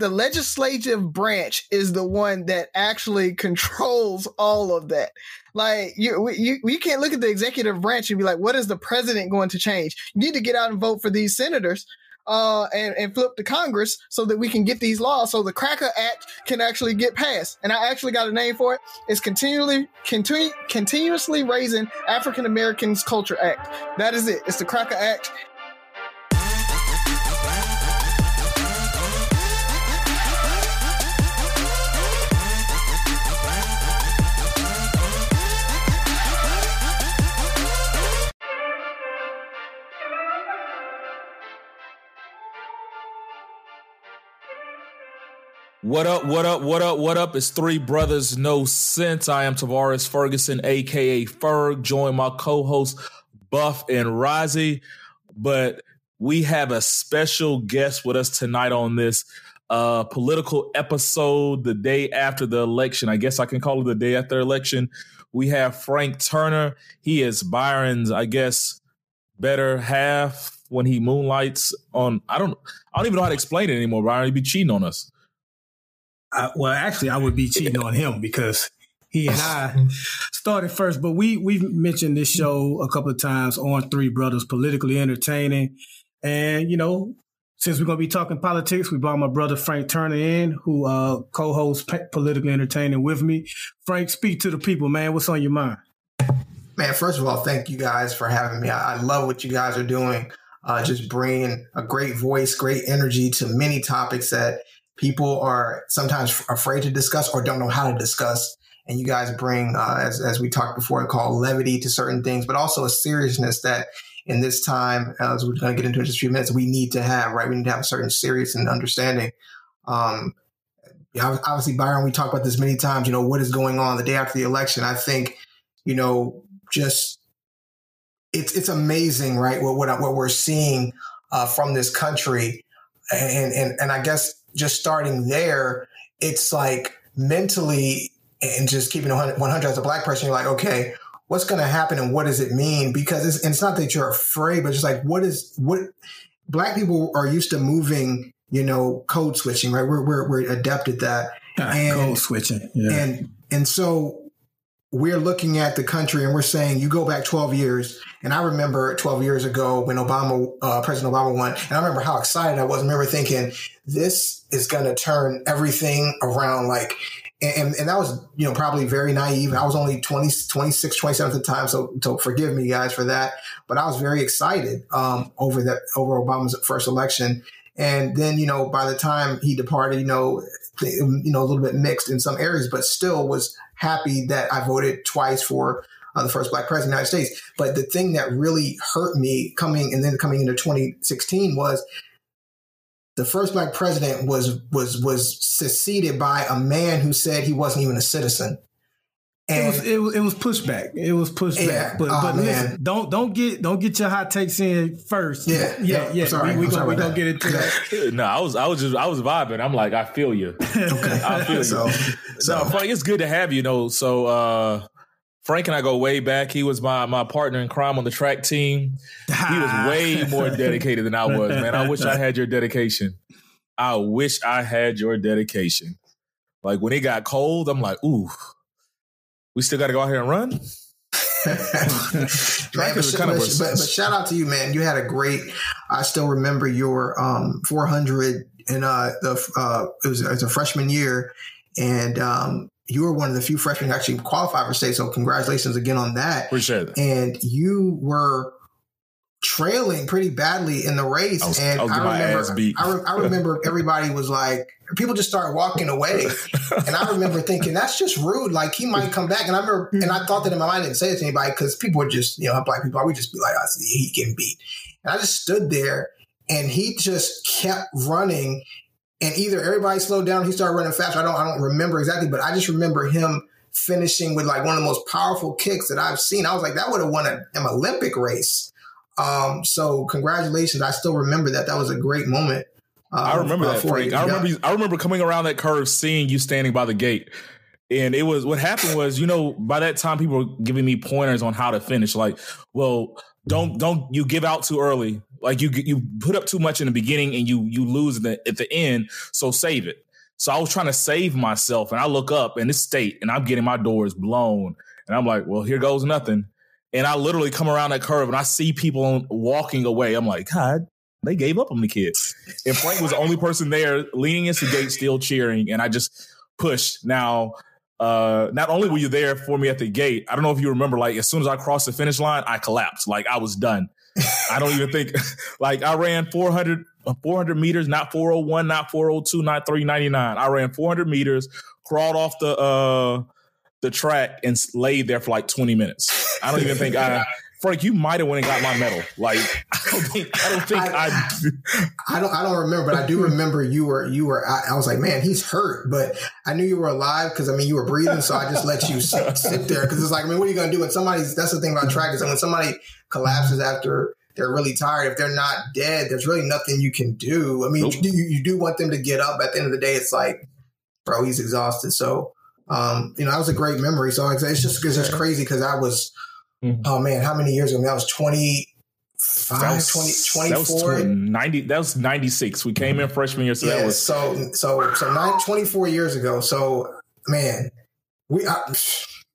the legislative branch is the one that actually controls all of that. Like you, you, you can't look at the executive branch and be like, what is the president going to change? You need to get out and vote for these senators uh, and, and flip the Congress so that we can get these laws so the Cracker Act can actually get passed. And I actually got a name for it. It's continually continu- continuously raising African Americans Culture Act. That is it. It's the Cracker Act. What up, what up, what up, what up? It's Three Brothers No Sense. I am Tavares Ferguson, aka Ferg, join my co-host Buff and Rozzy. But we have a special guest with us tonight on this uh, political episode the day after the election. I guess I can call it the day after election. We have Frank Turner. He is Byron's, I guess, better half when he moonlights on I don't I don't even know how to explain it anymore, Byron. He'd be cheating on us. I, well, actually, I would be cheating on him because he and I started first. But we we've mentioned this show a couple of times on Three Brothers, politically entertaining, and you know, since we're gonna be talking politics, we brought my brother Frank Turner in, who uh, co-hosts politically entertaining with me. Frank, speak to the people, man. What's on your mind? Man, first of all, thank you guys for having me. I, I love what you guys are doing. Uh, just bringing a great voice, great energy to many topics that people are sometimes afraid to discuss or don't know how to discuss. And you guys bring, uh, as, as we talked before, called levity to certain things, but also a seriousness that in this time, as we're going to get into in just a few minutes, we need to have, right? We need to have a certain serious and understanding. Um, obviously, Byron, we talked about this many times, you know, what is going on the day after the election. I think, you know, just it's, it's amazing, right? What, what, what we're seeing uh, from this country. And, and, and I guess just starting there, it's like mentally and just keeping 100 as a black person, you're like, okay, what's going to happen and what does it mean? Because it's, it's not that you're afraid, but just like, what is, what black people are used to moving, you know, code switching, right? We're, we're, we're adept at that. and, code switching. Yeah. And, and so we're looking at the country and we're saying you go back 12 years and i remember 12 years ago when obama uh, president obama won and i remember how excited i was i remember thinking this is going to turn everything around like and, and that was you know probably very naive. I was only 20 26 27 at the time so, so forgive me guys for that. But i was very excited um, over that over obama's first election. And then you know by the time he departed you know you know a little bit mixed in some areas but still was happy that I voted twice for uh, the first black president of the United States. But the thing that really hurt me coming and then coming into 2016 was the first black president was was was succeeded by a man who said he wasn't even a citizen. And it was, it was it was pushback. It was pushback. Yeah. But oh, but listen, don't don't get don't get your hot takes in first. Yeah, yeah, yeah. Sorry, we, we gonna we gonna get into that. no, I was I was just I was vibing. I'm like I feel you. okay, I feel you. So, so no, Frank, it's good to have you. you know, so uh, Frank and I go way back. He was my my partner in crime on the track team. He was way more dedicated than I was, man. I wish I had your dedication. I wish I had your dedication. Like when it got cold, I'm like, ooh we still got to go out here and run. man, but, but, but, shout out to you, man. You had a great. I still remember your um, 400 in uh, the uh, it, was, it was a freshman year, and um, you were one of the few freshmen who actually qualified for state. So congratulations again on that. Appreciate it. And you were trailing pretty badly in the race, I was, and I, I remember I, re- I remember everybody was like people just started walking away. and I remember thinking, that's just rude. Like he might come back. And I remember, hmm. and I thought that in my mind, I didn't say it to anybody because people would just, you know, black people, I would just be like, I see he getting beat. And I just stood there and he just kept running. And either everybody slowed down, he started running faster. I don't, I don't remember exactly, but I just remember him finishing with like one of the most powerful kicks that I've seen. I was like, that would have won a, an Olympic race. Um, so congratulations. I still remember that. That was a great moment. Um, I remember that, Frank. I remember. I remember coming around that curve, seeing you standing by the gate, And it was what happened was, you know, by that time people were giving me pointers on how to finish. Like, well, don't don't you give out too early. Like you you put up too much in the beginning and you you lose at the, at the end. So save it. So I was trying to save myself, and I look up in this state, and I'm getting my doors blown, and I'm like, well, here goes nothing. And I literally come around that curve, and I see people walking away. I'm like, God, they gave up on the kids. And Frank was the only person there leaning into the gate, still cheering, and I just pushed. Now uh, not only were you there for me at the gate, I don't know if you remember, like as soon as I crossed the finish line, I collapsed. Like I was done. I don't even think like I ran 400, 400 meters, not 401, not 402, not 399. I ran 400 meters, crawled off the, uh, the track and laid there for like 20 minutes. I don't even think I Frank, you might have went and got my medal. Like I don't think I don't think I, I, I don't I don't remember, but I do remember you were you were I, I was like, man, he's hurt, but I knew you were alive because I mean you were breathing, so I just let you sit, sit there because it's like I mean, what are you gonna do when somebody's? That's the thing about track is when somebody collapses after they're really tired. If they're not dead, there's really nothing you can do. I mean, nope. you, you do want them to get up. At the end of the day, it's like, bro, he's exhausted. So, um, you know, that was a great memory. So it's just it's crazy because I was Mm-hmm. Oh man, how many years ago? That was 25, that was, 20, 24. That was 90, that was 96. We came in freshman year. So yeah, that was. So, so, so nine, 24 years ago. So, man, we, I,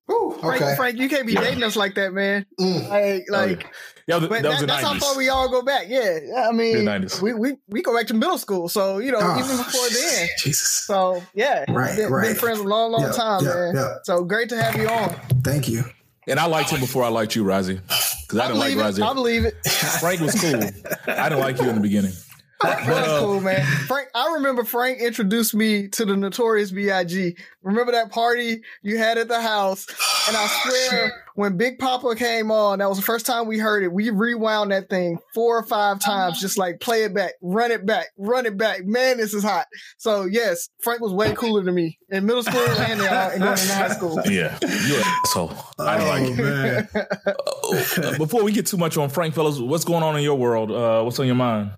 Whew, okay. Frank, Frank, you can't be dating us like that, man. Mm. Like, like, oh, yeah. yeah, that, that that's 90s. how far we all go back. Yeah, I mean, we, we we go back to middle school, so you know, oh, even before then. Jesus. So yeah, right, been, right. Been friends a long, long time, man. So great to have you on. Thank you. And I liked him before I liked you, Rozzy. Because I, I didn't like Rozzy. I believe it. Frank was cool. I didn't like you in the beginning. That's cool, man. Frank, I remember Frank introduced me to the Notorious B.I.G. Remember that party you had at the house? And I swear, when Big Poppa came on, that was the first time we heard it. We rewound that thing four or five times, just like play it back, run it back, run it back. Man, this is hot. So yes, Frank was way cooler than me in middle school and, uh, and going into high school. Yeah, you're an asshole. I don't like it. Man. uh, before we get too much on Frank, fellas, what's going on in your world? Uh, what's on your mind?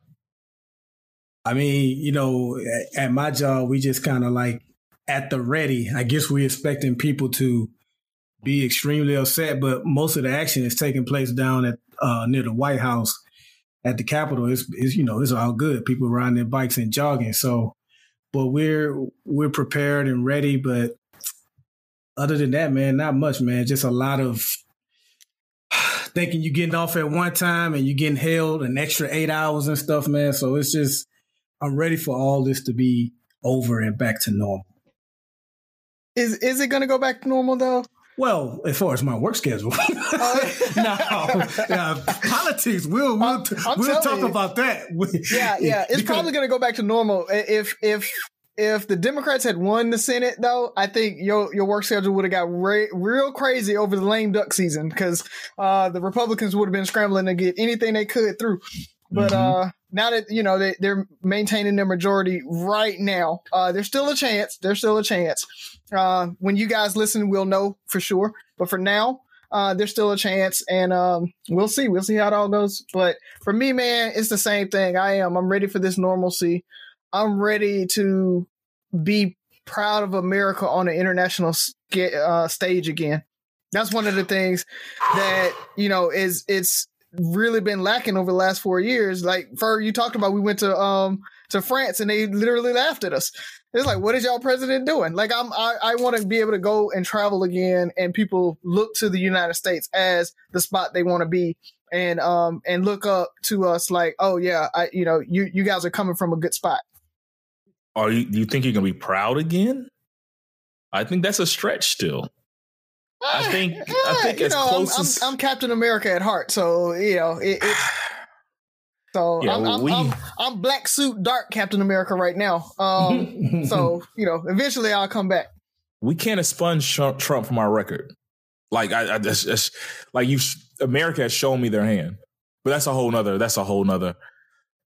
I mean, you know, at, at my job, we just kind of like at the ready. I guess we're expecting people to be extremely upset, but most of the action is taking place down at uh, near the White House at the Capitol. It's, it's you know it's all good. People riding their bikes and jogging. So, but we're we're prepared and ready. But other than that, man, not much, man. Just a lot of thinking you're getting off at one time and you're getting held an extra eight hours and stuff, man. So it's just I'm ready for all this to be over and back to normal. Is is it going to go back to normal though? Well, as far as my work schedule, uh, no, yeah, politics. We'll we'll, we'll talk you. about that. yeah, yeah, it's because, probably going to go back to normal if if if the Democrats had won the Senate, though, I think your your work schedule would have got re- real crazy over the lame duck season because uh, the Republicans would have been scrambling to get anything they could through. But mm-hmm. uh, now that you know they, they're maintaining their majority right now, uh, there's still a chance. There's still a chance. Uh, when you guys listen, we'll know for sure. But for now, uh, there's still a chance, and um, we'll see. We'll see how it all goes. But for me, man, it's the same thing. I am. I'm ready for this normalcy. I'm ready to be proud of America on an international uh, stage again. That's one of the things that you know is it's really been lacking over the last four years. Like for you talked about, we went to um to France and they literally laughed at us. It's like, what is y'all president doing? Like I'm I, I want to be able to go and travel again and people look to the United States as the spot they want to be and um and look up to us like, oh yeah, I you know, you you guys are coming from a good spot. Are you do you think you're gonna be proud again? I think that's a stretch still. I think I think as know, close I'm, as I'm, I'm, Captain America at heart, so you know it. it so yeah, I'm, I'm, we... I'm, I'm black suit dark Captain America right now. Um, so you know, eventually I'll come back. We can't expunge Trump from our record. Like I, I that's, that's, like you, America has shown me their hand, but that's a whole nother. That's a whole nother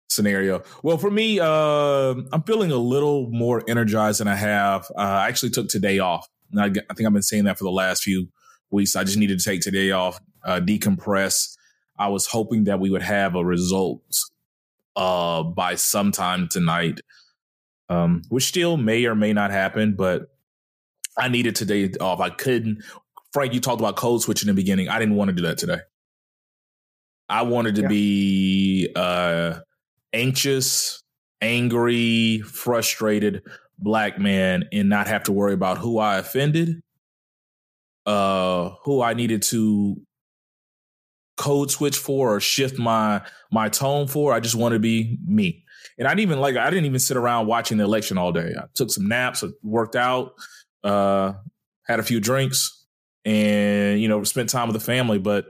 scenario. Well, for me, uh, I'm feeling a little more energized than I have. Uh, I actually took today off I, I, think I've been saying that for the last few weeks. I just needed to take today off, uh, decompress. I was hoping that we would have a result uh, by sometime tonight, um, which still may or may not happen. But I needed today off. I couldn't. Frank, you talked about code switching in the beginning. I didn't want to do that today. I wanted to yeah. be uh, anxious, angry, frustrated black man and not have to worry about who I offended, uh, who I needed to code switch for or shift my my tone for. I just want to be me. And I didn't even like I didn't even sit around watching the election all day. I took some naps, worked out, uh, had a few drinks, and you know, spent time with the family. But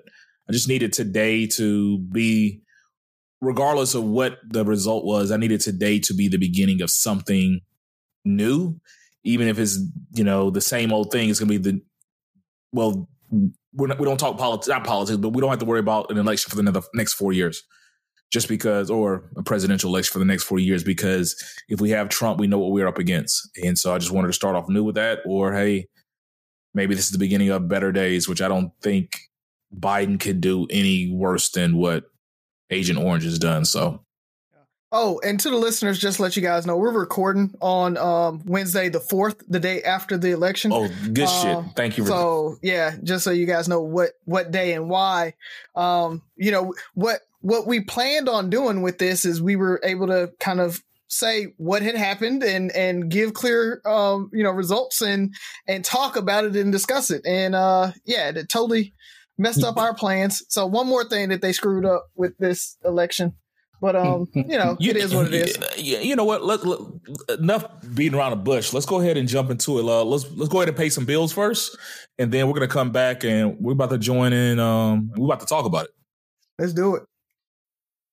I just needed today to be regardless of what the result was, I needed today to be the beginning of something new, even if it's you know the same old thing. It's gonna be the well, not, we don't talk politics, not politics, but we don't have to worry about an election for the next four years, just because, or a presidential election for the next four years, because if we have Trump, we know what we're up against, and so I just wanted to start off new with that. Or hey, maybe this is the beginning of better days, which I don't think Biden could do any worse than what Agent Orange has done. So Oh, and to the listeners, just let you guys know we're recording on um, Wednesday the fourth, the day after the election. Oh, good um, shit! Thank you. so yeah, just so you guys know what what day and why. Um, you know what what we planned on doing with this is we were able to kind of say what had happened and and give clear um you know results and and talk about it and discuss it and uh yeah it totally messed up our plans so one more thing that they screwed up with this election but um, you know, you, it is what it is. You know what? Let, let, enough beating around the bush. Let's go ahead and jump into it. Uh, let's let's go ahead and pay some bills first, and then we're gonna come back and we're about to join in. Um, we're about to talk about it. Let's do it.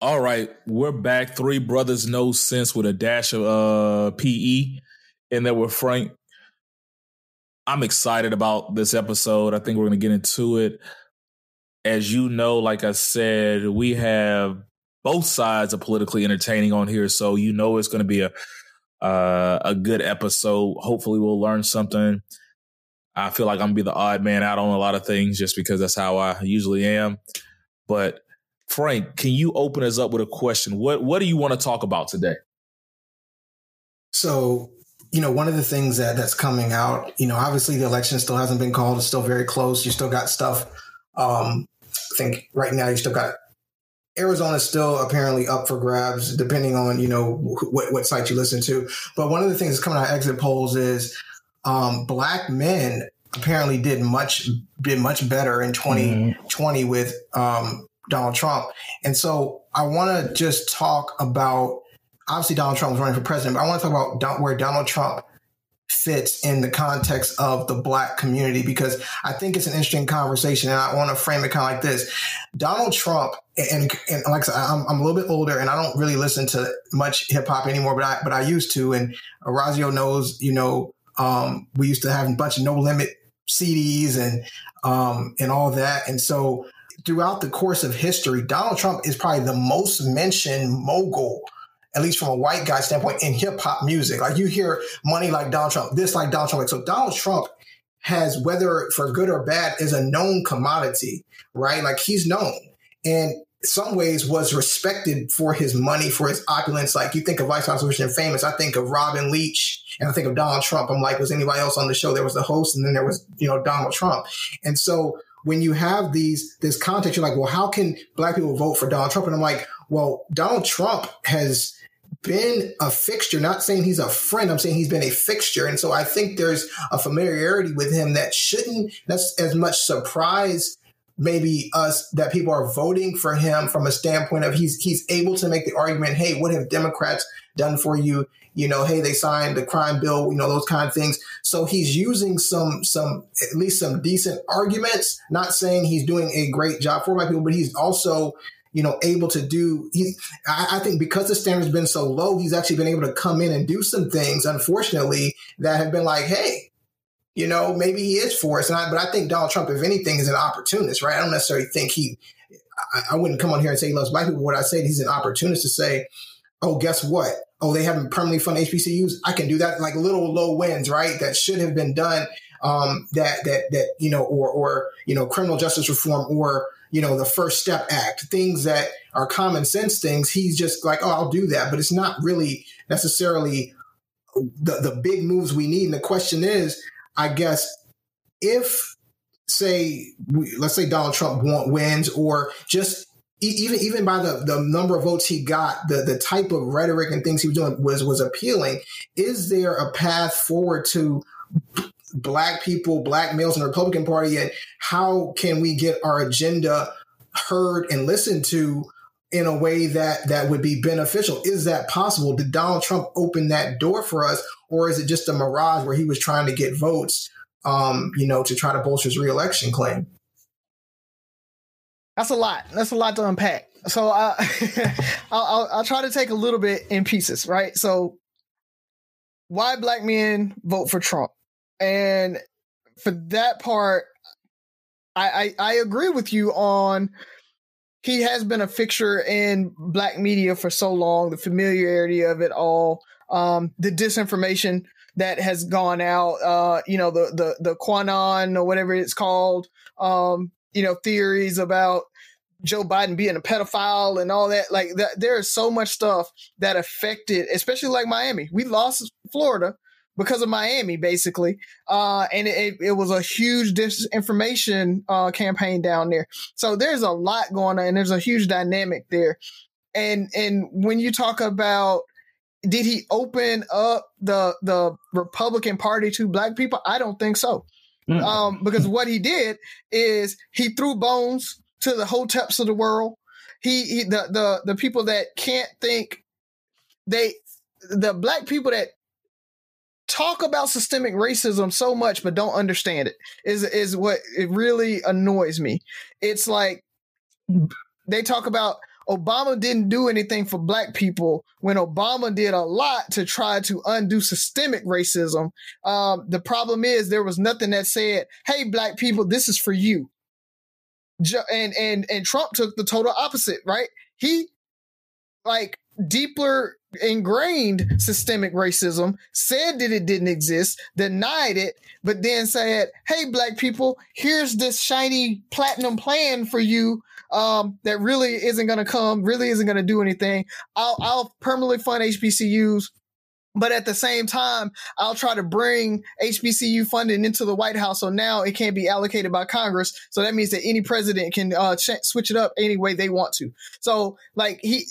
All right, we're back. Three brothers, no sense with a dash of uh, PE, and then we're Frank. I'm excited about this episode. I think we're going to get into it. As you know, like I said, we have both sides of politically entertaining on here, so you know it's going to be a uh, a good episode. Hopefully, we'll learn something. I feel like I'm gonna be the odd man out on a lot of things just because that's how I usually am. But Frank, can you open us up with a question? What What do you want to talk about today? So, you know, one of the things that that's coming out, you know, obviously the election still hasn't been called; it's still very close. You still got stuff. Um, I think right now you still got Arizona still apparently up for grabs, depending on you know what, what site you listen to. But one of the things that's coming out of exit polls is um, black men apparently did much did much better in 2020 mm-hmm. with um, Donald Trump. And so I want to just talk about obviously Donald Trump was running for president, but I want to talk about where Donald Trump fits in the context of the black community because I think it's an interesting conversation and I want to frame it kind of like this. Donald Trump and, and like I said, I'm, I'm a little bit older and I don't really listen to much hip hop anymore, but I, but I used to. And Orazio knows, you know, um, we used to have a bunch of no limit CDs and, um, and all that. And so throughout the course of history, Donald Trump is probably the most mentioned mogul, at least from a white guy standpoint, in hip hop music. Like you hear money like Donald Trump, this like Donald Trump. so Donald Trump has, whether for good or bad, is a known commodity, right? Like he's known. And some ways was respected for his money, for his opulence. Like you think of Vice President famous, I think of Robin Leach and I think of Donald Trump. I'm like, was anybody else on the show? There was the host and then there was, you know, Donald Trump. And so when you have these this context, you're like, well, how can black people vote for Donald Trump? And I'm like, well, Donald Trump has been a fixture, not saying he's a friend, I'm saying he's been a fixture. And so I think there's a familiarity with him that shouldn't that's as much surprise maybe us that people are voting for him from a standpoint of he's he's able to make the argument, hey, what have Democrats done for you? You know, hey, they signed the crime bill, you know, those kind of things. So he's using some some at least some decent arguments, not saying he's doing a great job for my people, but he's also you know, able to do. He, I, I, think because the standard's been so low, he's actually been able to come in and do some things. Unfortunately, that have been like, hey, you know, maybe he is for us. And I, but I think Donald Trump, if anything, is an opportunist, right? I don't necessarily think he. I, I wouldn't come on here and say he loves black people. What I say he's an opportunist to say, oh, guess what? Oh, they haven't permanently funded HBCUs. I can do that. Like little low wins, right? That should have been done. Um, that that that you know, or or you know, criminal justice reform, or you know, the First Step Act, things that are common sense things. He's just like, oh, I'll do that, but it's not really necessarily the the big moves we need. And the question is, I guess, if say let's say Donald Trump wins, or just even even by the, the number of votes he got, the the type of rhetoric and things he was doing was was appealing. Is there a path forward to black people, black males in the Republican Party, and how can we get our agenda heard and listened to in a way that that would be beneficial? Is that possible? Did Donald Trump open that door for us, or is it just a mirage where he was trying to get votes, um, you know, to try to bolster his reelection claim? That's a lot. That's a lot to unpack. So uh, I'll, I'll, I'll try to take a little bit in pieces, right? So why black men vote for Trump? And for that part, I, I, I agree with you on he has been a fixture in black media for so long, the familiarity of it all, um, the disinformation that has gone out, uh, you know, the, the, the QAnon or whatever it's called, um, you know, theories about Joe Biden being a pedophile and all that. Like that, there is so much stuff that affected, especially like Miami. We lost Florida because of Miami, basically. Uh, and it, it, was a huge disinformation uh, campaign down there. So there's a lot going on, and there's a huge dynamic there. And and when you talk about did he open up the the Republican Party to black people? I don't think so. Mm. Um, because what he did is he threw bones to the hoteps of the world. He, he the the the people that can't think they the black people that talk about systemic racism so much but don't understand it is is what it really annoys me. It's like they talk about Obama didn't do anything for black people when Obama did a lot to try to undo systemic racism. Um, the problem is there was nothing that said, "Hey, black people, this is for you." And and and Trump took the total opposite, right? He like deeper ingrained systemic racism, said that it didn't exist, denied it, but then said, "Hey, black people, here's this shiny platinum plan for you um, that really isn't going to come, really isn't going to do anything. I'll, I'll permanently fund HBCUs." But at the same time, I'll try to bring HBCU funding into the White House. So now it can't be allocated by Congress. So that means that any president can uh, ch- switch it up any way they want to. So like he,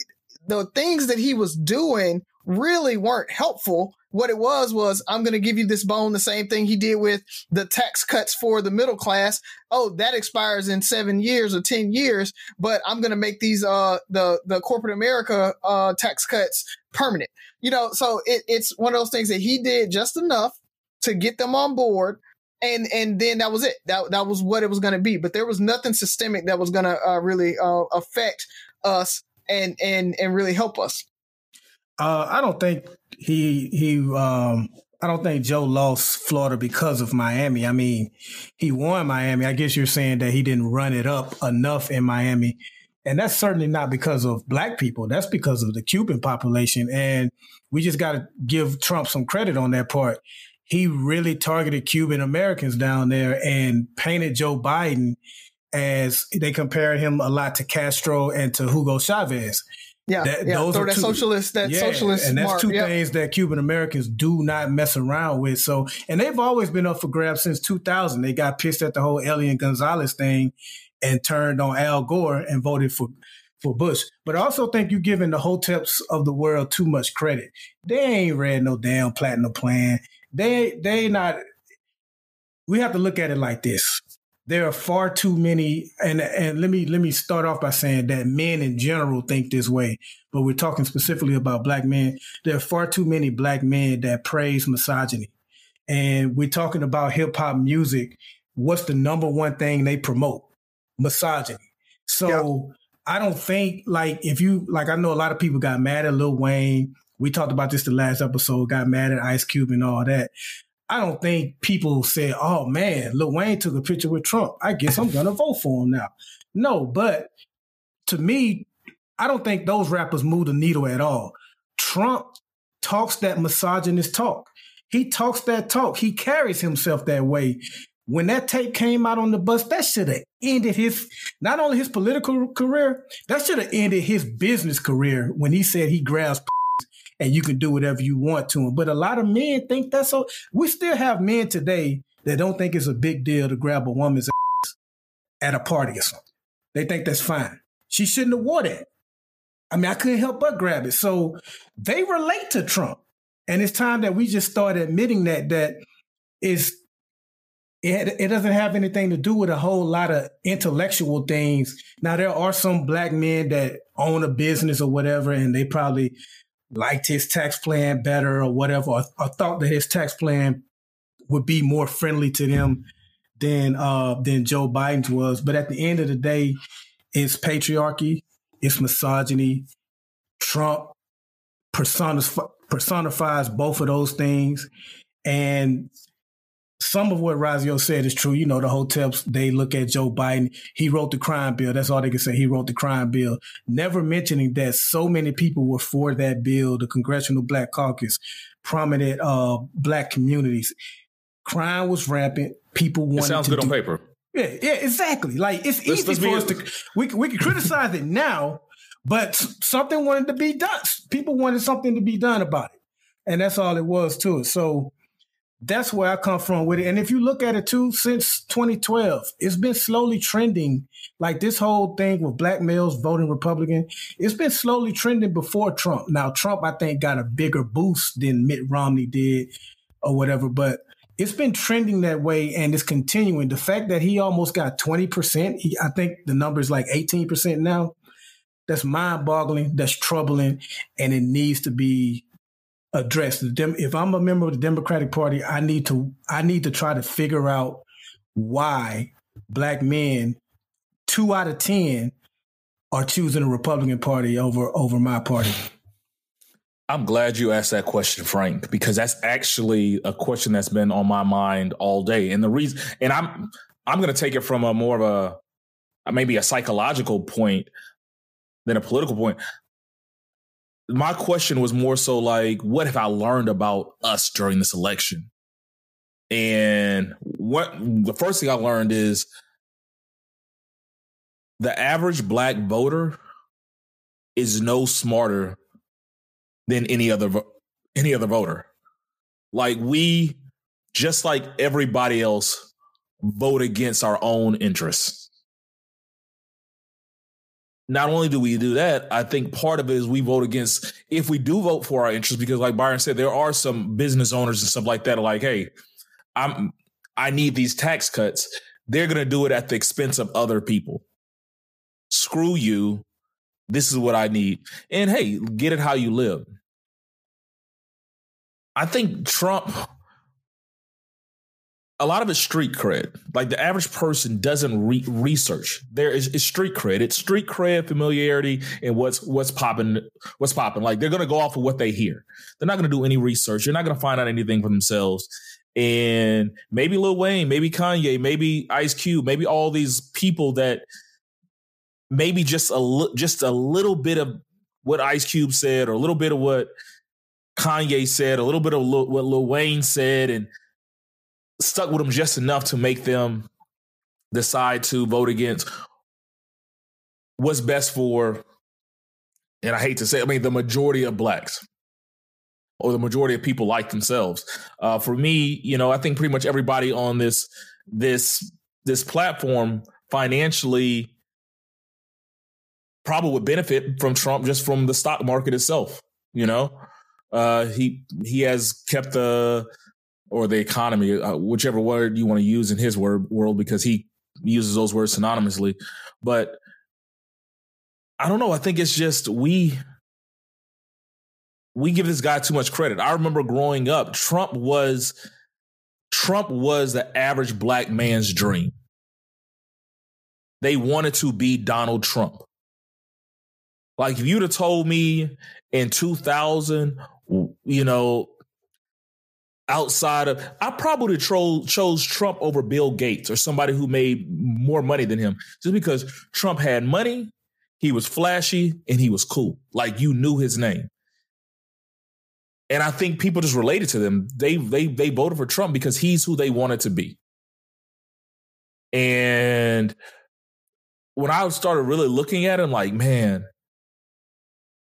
the things that he was doing really weren't helpful. What it was was, I'm going to give you this bone, the same thing he did with the tax cuts for the middle class. Oh, that expires in seven years or 10 years, but I'm going to make these, uh, the, the corporate America, uh, tax cuts permanent. You know, so it, it's one of those things that he did just enough to get them on board and and then that was it. That that was what it was going to be. But there was nothing systemic that was going to uh, really uh, affect us and and and really help us? Uh, I don't think he he. Um, I don't think Joe lost Florida because of Miami. I mean, he won Miami. I guess you're saying that he didn't run it up enough in Miami. And that's certainly not because of black people. That's because of the Cuban population. And we just got to give Trump some credit on that part. He really targeted Cuban Americans down there and painted Joe Biden as they compare him a lot to Castro and to Hugo Chavez. Yeah, that, yeah. Those so are that two, socialist, that yeah, socialist, and that's mark, two yep. things that Cuban Americans do not mess around with. So, and they've always been up for grabs since 2000. They got pissed at the whole Elian Gonzalez thing and turned on Al Gore and voted for for Bush. But I also think you're giving the hoteps of the world too much credit. They ain't read no damn platinum plan. They they not. We have to look at it like this there are far too many and and let me let me start off by saying that men in general think this way but we're talking specifically about black men. There are far too many black men that praise misogyny. And we're talking about hip hop music. What's the number one thing they promote? Misogyny. So I don't think like if you like I know a lot of people got mad at Lil Wayne. We talked about this the last episode got mad at Ice Cube and all that I don't think people say, "Oh man, Lil Wayne took a picture with Trump. I guess I'm gonna vote for him now." No, but to me, I don't think those rappers move the needle at all. Trump talks that misogynist talk. He talks that talk. He carries himself that way. When that tape came out on the bus, that should have ended his not only his political career, that should have ended his business career when he said he grabs and you can do whatever you want to him. But a lot of men think that's so. We still have men today that don't think it's a big deal to grab a woman's ass at a party or something. They think that's fine. She shouldn't have wore that. I mean, I couldn't help but grab it. So they relate to Trump. And it's time that we just start admitting that that is it, it doesn't have anything to do with a whole lot of intellectual things. Now there are some black men that own a business or whatever, and they probably liked his tax plan better or whatever, or, or thought that his tax plan would be more friendly to them than uh, than Joe Biden's was. But at the end of the day, it's patriarchy, it's misogyny. Trump personifies, personifies both of those things, and some of what Razio said is true. You know, the hoteps, they look at Joe Biden. He wrote the crime bill. That's all they can say. He wrote the crime bill, never mentioning that so many people were for that bill, the Congressional Black Caucus, prominent uh, black communities. Crime was rampant. People wanted it sounds to good do, on paper. Yeah, yeah, exactly. Like it's Let's- easy let's for us to we we can criticize it now, but something wanted to be done. People wanted something to be done about it, and that's all it was to it. So that's where I come from with it. And if you look at it too, since 2012, it's been slowly trending. Like this whole thing with black males voting Republican, it's been slowly trending before Trump. Now Trump, I think, got a bigger boost than Mitt Romney did, or whatever, but it's been trending that way and it's continuing. The fact that he almost got 20%, he, I think the number is like 18% now. That's mind boggling. That's troubling. And it needs to be addressed. If I'm a member of the Democratic Party, I need to, I need to try to figure out why black men, two out of 10 are choosing the Republican Party over, over my party. I'm glad you asked that question, Frank, because that's actually a question that's been on my mind all day. And the reason, and I'm, I'm going to take it from a more of a, maybe a psychological point than a political point. My question was more so like, what have I learned about us during this election? And what the first thing I learned is the average black voter is no smarter than any other any other voter. Like we just like everybody else vote against our own interests. Not only do we do that, I think part of it is we vote against if we do vote for our interests because like Byron said there are some business owners and stuff like that are like, "Hey, I'm I need these tax cuts." They're to do it at the expense of other people. Screw you. This is what I need. And hey, get it how you live. I think Trump, a lot of it's street cred. Like the average person doesn't re- research. There is it's street cred. It's street cred, familiarity, and what's what's popping. What's popping? Like they're gonna go off of what they hear. They're not gonna do any research. They're not gonna find out anything for themselves. And maybe Lil Wayne, maybe Kanye, maybe Ice Cube, maybe all these people that maybe just a li- just a little bit of what Ice Cube said, or a little bit of what Kanye said, a little bit of what Lil Wayne said, and stuck with them just enough to make them decide to vote against what's best for, and I hate to say, I mean, the majority of blacks or the majority of people like themselves. Uh, for me, you know, I think pretty much everybody on this this this platform financially probably would benefit from Trump just from the stock market itself. You know, uh, he he has kept the or the economy, uh, whichever word you want to use in his word world, because he uses those words synonymously. But I don't know. I think it's just we we give this guy too much credit. I remember growing up, Trump was Trump was the average black man's dream. They wanted to be Donald Trump. Like if you'd have told me in 2000, you know, outside of I probably chose Trump over Bill Gates or somebody who made more money than him just because Trump had money, he was flashy, and he was cool. Like you knew his name. And I think people just related to them. They they they voted for Trump because he's who they wanted to be. And when I started really looking at him, like, man,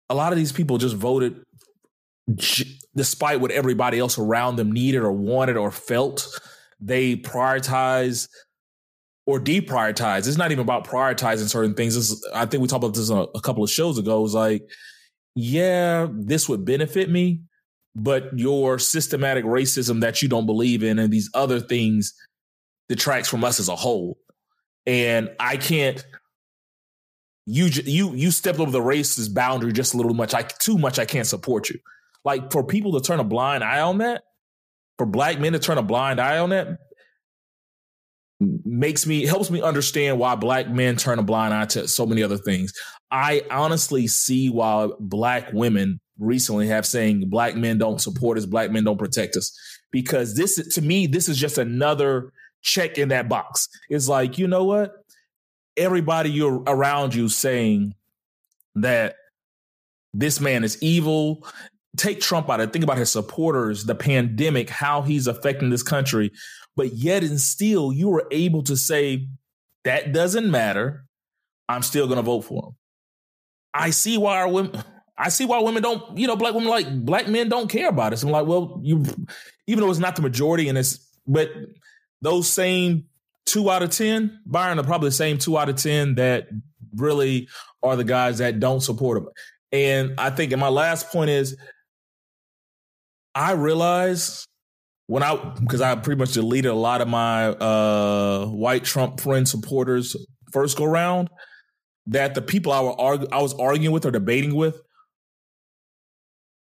a lot of these people just voted despite what everybody else around them needed or wanted or felt. They prioritize or deprioritize. It's not even about prioritizing certain things. It's, I think we talked about this a, a couple of shows ago. It's like, yeah, this would benefit me, but your systematic racism that you don't believe in and these other things detracts from us as a whole. And I can't you you you stepped over the racist boundary just a little much. I too much. I can't support you. Like for people to turn a blind eye on that, for black men to turn a blind eye on that, makes me helps me understand why black men turn a blind eye to so many other things. I honestly see why black women recently have saying black men don't support us, black men don't protect us, because this to me this is just another check in that box. It's like you know what everybody you're around you saying that this man is evil. Take Trump out of it. Think about his supporters, the pandemic, how he's affecting this country. But yet and still, you were able to say, that doesn't matter. I'm still going to vote for him. I see why our women, I see why women don't, you know, black women like black men don't care about us. I'm like, well, you, even though it's not the majority and it's, but those same two out of 10, Byron are probably the same two out of 10 that really are the guys that don't support him. And I think, and my last point is, I realized when I, because I pretty much deleted a lot of my uh, white Trump friend supporters first go round, that the people I, were argue, I was arguing with or debating with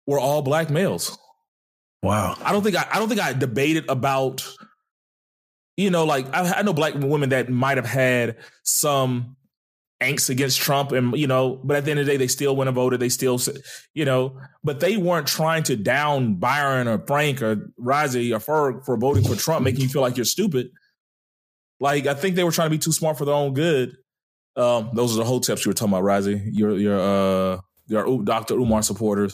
were all black males. Wow. I don't think I, I don't think I debated about you know, like I, I know black women that might have had some angst against Trump and you know, but at the end of the day, they still went and voted. They still, you know, but they weren't trying to down Byron or Frank or Razi or Ferg for voting for Trump, making you feel like you're stupid. Like I think they were trying to be too smart for their own good. Um, those are the hoteps you were talking about, Razi. Your your uh your Dr. Umar supporters.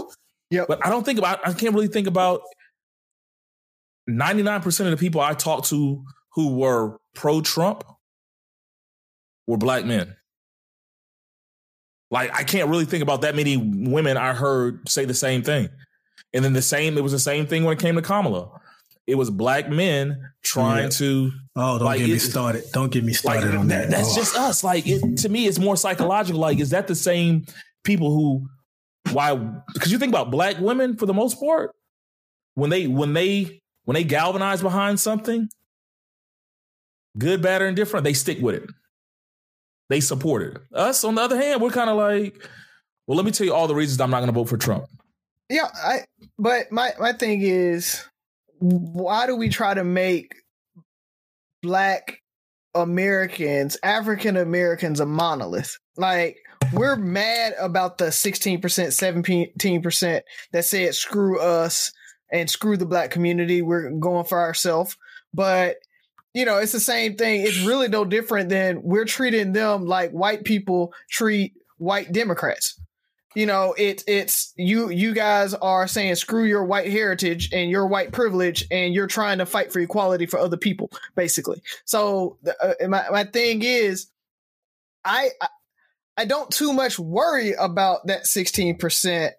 Yeah, but I don't think about. I can't really think about. Ninety nine percent of the people I talked to who were pro Trump were black men. Like I can't really think about that many women I heard say the same thing. And then the same, it was the same thing when it came to Kamala. It was black men trying yeah. to. Oh, don't like, get me started! Don't get me started like, on that. That's oh. just us. Like it, to me, it's more psychological. Like, is that the same people who? Why? Because you think about black women for the most part, when they when they when they galvanize behind something, good, bad, or indifferent, they stick with it. They support it. Us, on the other hand, we're kind of like, well, let me tell you all the reasons I'm not going to vote for Trump. Yeah, I. But my my thing is, why do we try to make black Americans, African Americans, a monolith? Like we're mad about the 16%, 17% that said screw us and screw the black community. We're going for ourselves. But you know, it's the same thing. It's really no different than we're treating them like white people treat white Democrats. You know, it's it's you you guys are saying screw your white heritage and your white privilege, and you're trying to fight for equality for other people, basically. So uh, my my thing is, I I don't too much worry about that sixteen percent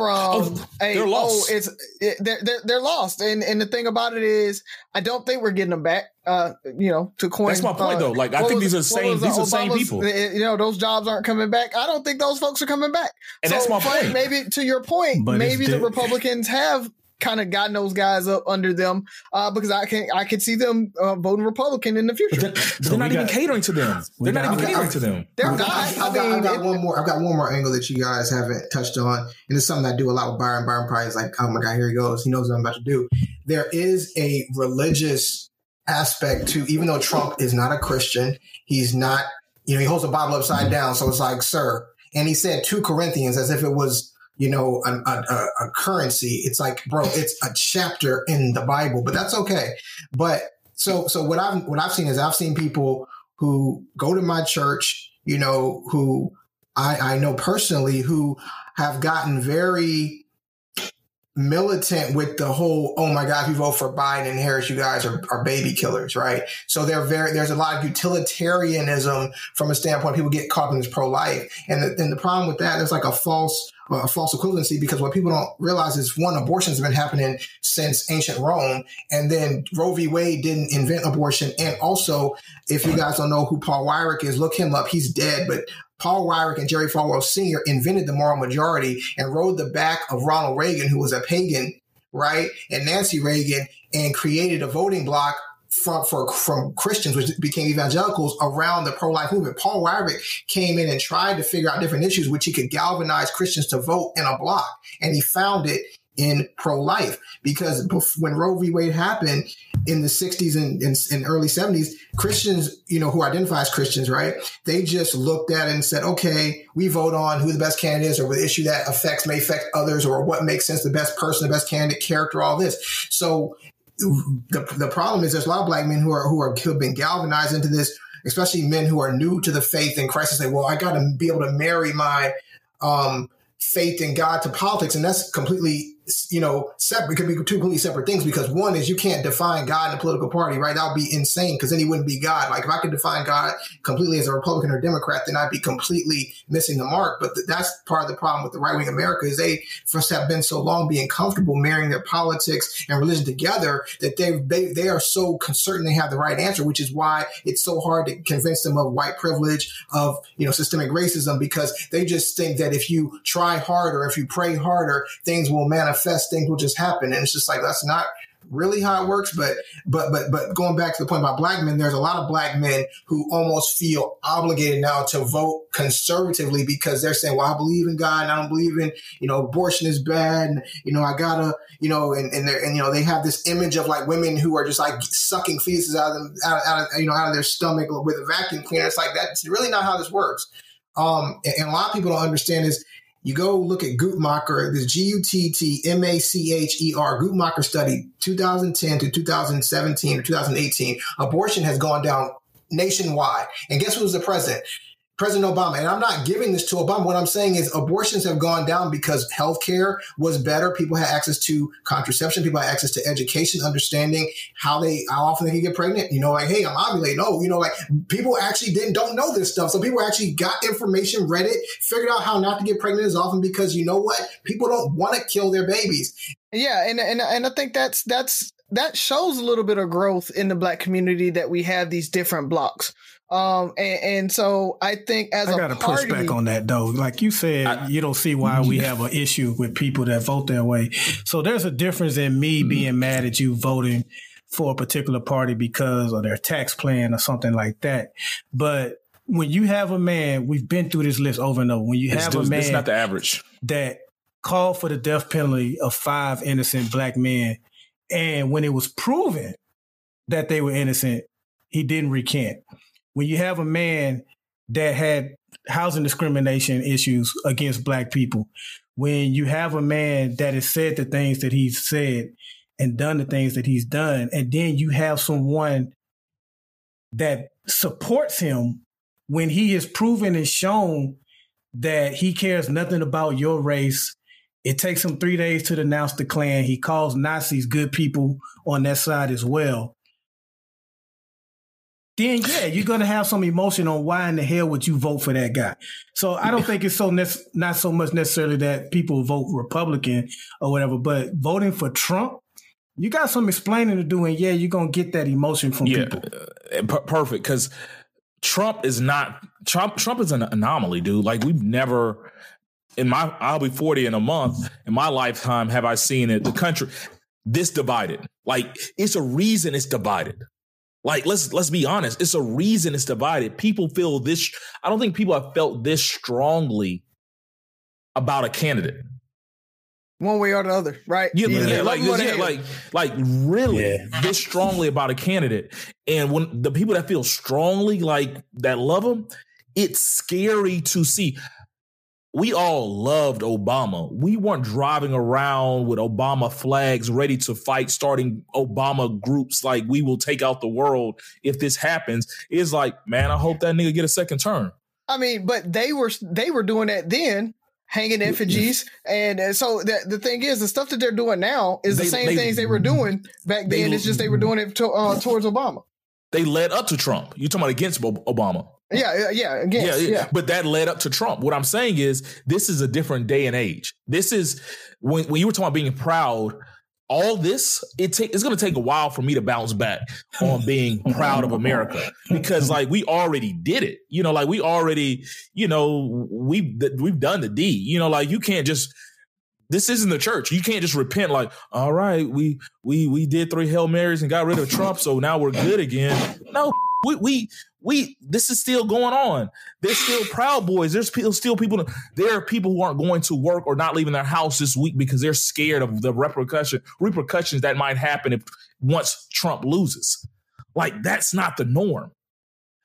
from oh, a they're lost. oh it's it, they're, they're they're lost. And and the thing about it is I don't think we're getting them back uh you know to coin that's my point uh, though. Like I think was, these are the same these are the same people. You know those jobs aren't coming back. I don't think those folks are coming back. And so, that's my point. maybe to your point but maybe the Republicans have kind of gotten those guys up under them uh, because I can I can see them uh, voting Republican in the future. But they're, so not even got, catering to them. They're not even catering to them. They're not. I've, I've, got, I've got one more. I've got one more angle that you guys haven't touched on, and it's something I do a lot with Byron. Byron probably is like, "Oh my god, here he goes. He knows what I'm about to do." There is a religious aspect to, even though Trump is not a Christian, he's not. You know, he holds the Bible upside down, so it's like, sir. And he said two Corinthians as if it was you know, a, a, a currency. It's like, bro, it's a chapter in the Bible, but that's okay. But so, so what I've, what I've seen is I've seen people who go to my church, you know, who I, I know personally who have gotten very militant with the whole, oh my God, if you vote for Biden and Harris, you guys are, are baby killers, right? So they're very, there's a lot of utilitarianism from a standpoint, people get caught in this pro-life. And the, and the problem with that, there's like a false, a false equivalency because what people don't realize is one, abortions have been happening since ancient Rome. And then Roe v. Wade didn't invent abortion. And also, if you guys don't know who Paul Weyrich is, look him up. He's dead, but Paul Weyrich and Jerry Falwell Sr. invented the moral majority and rode the back of Ronald Reagan, who was a pagan, right? And Nancy Reagan and created a voting bloc from for from Christians, which became evangelicals around the pro life movement. Paul Weyrich came in and tried to figure out different issues which he could galvanize Christians to vote in a block, and he found it in pro life because when Roe v. Wade happened in the 60s and, and, early 70s, Christians, you know, who identify as Christians, right? They just looked at it and said, okay, we vote on who the best candidate is or the issue that affects may affect others or what makes sense, the best person, the best candidate, character, all this. So the, the problem is there's a lot of black men who are, who are, who have been galvanized into this, especially men who are new to the faith in Christ and say, well, I got to be able to marry my, um, faith in God to politics. And that's completely you know, separate. It could be two completely separate things because one is you can't define God in a political party, right? That would be insane because then he wouldn't be God. Like if I could define God completely as a Republican or Democrat, then I'd be completely missing the mark. But th- that's part of the problem with the right wing America is they first have been so long being comfortable marrying their politics and religion together that they they they are so certain they have the right answer, which is why it's so hard to convince them of white privilege, of you know systemic racism, because they just think that if you try harder, if you pray harder, things will manifest manifest, things will just happen. And it's just like that's not really how it works. But but but but going back to the point about black men, there's a lot of black men who almost feel obligated now to vote conservatively because they're saying, "Well, I believe in God, and I don't believe in you know abortion is bad, and you know I gotta you know," and and, and you know they have this image of like women who are just like sucking feces out of them out, out of you know out of their stomach with a vacuum cleaner. It's like that's really not how this works. Um, and, and a lot of people don't understand is you go look at Guttmacher, this G U T T M A C H E R, Guttmacher study 2010 to 2017 or 2018. Abortion has gone down nationwide. And guess who's the president? President Obama, and I'm not giving this to Obama. What I'm saying is abortions have gone down because healthcare was better. People had access to contraception. People had access to education, understanding how they, how often they can get pregnant. You know, like, hey, I'm ovulating. Oh, you know, like people actually didn't, don't know this stuff. So people actually got information, read it, figured out how not to get pregnant as often because you know what? People don't want to kill their babies. Yeah. And, and, and I think that's, that's, that shows a little bit of growth in the black community that we have these different blocks um, and, and, so I think as I gotta party, push back on that though. Like you said, I, you don't see why we have an issue with people that vote that way. So there's a difference in me mm-hmm. being mad at you voting for a particular party because of their tax plan or something like that. But when you have a man, we've been through this list over and over. When you have it's, a man, it's not the average that called for the death penalty of five innocent black men, and when it was proven that they were innocent, he didn't recant when you have a man that had housing discrimination issues against black people, when you have a man that has said the things that he's said and done the things that he's done, and then you have someone that supports him when he is proven and shown that he cares nothing about your race. It takes him three days to denounce the Klan. He calls Nazis good people on that side as well then yeah, you're gonna have some emotion on why in the hell would you vote for that guy. So I don't think it's so ne- not so much necessarily that people vote Republican or whatever, but voting for Trump, you got some explaining to do, and yeah, you're gonna get that emotion from yeah, people. Uh, perfect, because Trump is not Trump. Trump is an anomaly, dude. Like we've never in my I'll be 40 in a month in my lifetime have I seen it the country this divided. Like it's a reason it's divided. Like let's let's be honest, it's a reason it's divided. People feel this. I don't think people have felt this strongly about a candidate. One way or the other, right? Yeah, yeah, yeah like yeah, like like really yeah. this strongly about a candidate. And when the people that feel strongly like that love them, it's scary to see. We all loved Obama. We weren't driving around with Obama flags ready to fight, starting Obama groups like we will take out the world if this happens. It's like, man, I hope that nigga get a second term. I mean, but they were they were doing that then, hanging effigies, and, and so the the thing is, the stuff that they're doing now is They- the same they- things they were doing back they- then. it's just they were doing it to, uh, towards Obama. They led up to Trump. You're talking about against Obama? Yeah, yeah, yeah. Again, yeah, But that led up to Trump. What I'm saying is, this is a different day and age. This is when when you were talking about being proud. All this it take it's going to take a while for me to bounce back on being proud of America because like we already did it. You know, like we already, you know, we we've done the deed. You know, like you can't just this isn't the church. You can't just repent like, all right, we we we did three Hail Marys and got rid of Trump, so now we're good again. No, we we we this is still going on. There's still Proud Boys. There's people, still people. There are people who aren't going to work or not leaving their house this week because they're scared of the repercussion repercussions that might happen if once Trump loses. Like that's not the norm.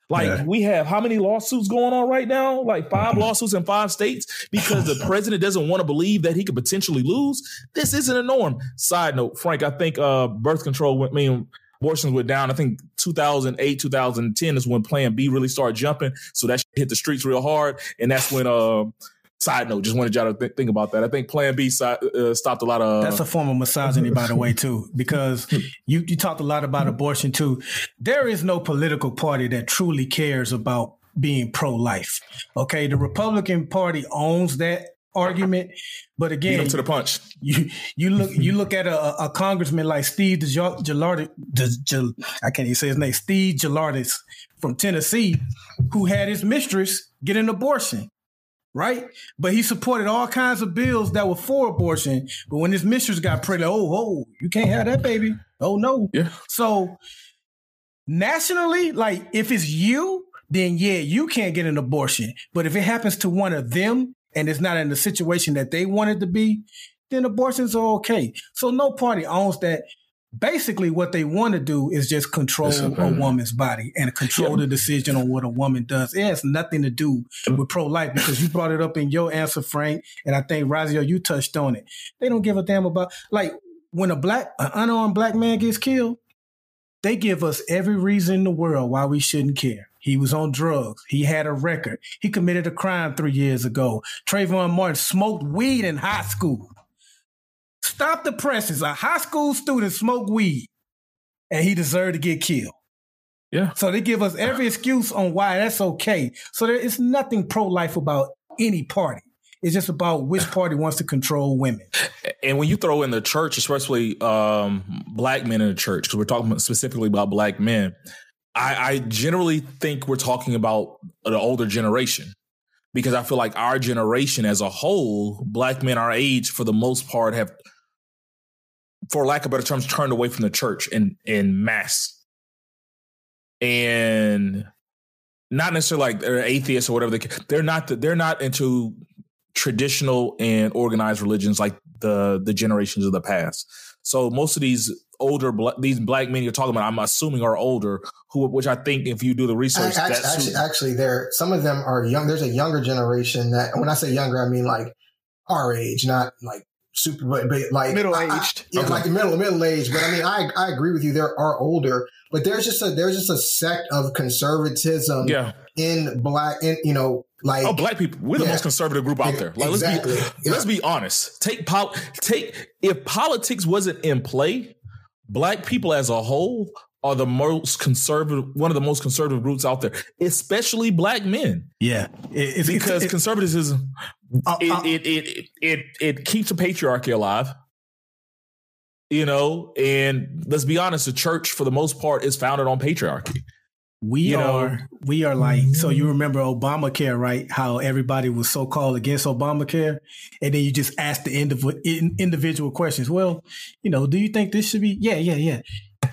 Like Yeah. we have how many lawsuits going on right now? Like five lawsuits in five states because the president doesn't want to believe that he could potentially lose. This isn't a norm. Side note, Frank, I think uh, birth control I mean abortions went down. I think 2008, 2010 is when Plan B really started jumping. So that hit the streets real hard, and that's when. Uh, side note, just wanted y'all to th- think about that. I think Plan B side, uh, stopped a lot of. That's a form of misogyny, by the way, too, because you, you talked a lot about abortion, too. There is no political party that truly cares about being pro life. Okay. The Republican Party owns that argument. But again, to the punch. you you look you look at a, a congressman like Steve Gilardis, I can't even say his name, Steve Gilardis from Tennessee, who had his mistress get an abortion, right? But he supported all kinds of bills that were for abortion. But when his mistress got pregnant, oh, oh, you can't have that baby. Oh no. Yeah. So nationally, like if it's you, then yeah, you can't get an abortion. But if it happens to one of them and it's not in the situation that they wanted to be, then abortions are okay. So no party owns that. Basically, what they want to do is just control a woman's body and control the decision on what a woman does. It has nothing to do with pro life because you brought it up in your answer, Frank, and I think Razio, you touched on it. They don't give a damn about like when a black, an unarmed black man gets killed. They give us every reason in the world why we shouldn't care. He was on drugs. He had a record. He committed a crime three years ago. Trayvon Martin smoked weed in high school. Stop the presses. A high school student smoked weed and he deserved to get killed. Yeah. So they give us every excuse on why that's okay. So there is nothing pro life about any party. It's just about which party wants to control women. And when you throw in the church, especially um, black men in the church, because we're talking specifically about black men, I, I generally think we're talking about the older generation because I feel like our generation as a whole, black men our age, for the most part, have, for lack of better terms, turned away from the church in in mass, and not necessarily like they're atheists or whatever. They, they're not. They're not into traditional and organized religions like the the generations of the past. So most of these older bla- these black men you're talking about, I'm assuming are older. Who, which I think, if you do the research, actually, that's actually, who- actually, there some of them are young. There's a younger generation that when I say younger, I mean like our age, not like super, but, but like Middle I- I- aged. yeah, Okay. like middle middle age. But I mean, I I agree with you. There are older, but there's just a there's just a sect of conservatism yeah. in black, in you know, like Oh, black people, we're the most conservative group out there. Like, Exactly. let's be Yeah. let's be honest. Take pol- take if politics wasn't in play, black people as a whole are the most conservative, one of the most conservative groups out there, especially black men, Yeah. It- it's because it's- conservatism uh, it, uh, it, it it it it keeps the patriarchy alive. You know, and let's be honest, the church for the most part is founded on patriarchy. We You know- are we are like so you remember Obamacare, right? How everybody was so called against Obamacare, and then you just ask the indiv- in, individual questions. Well, you know, do you think this should be? Yeah, yeah, yeah.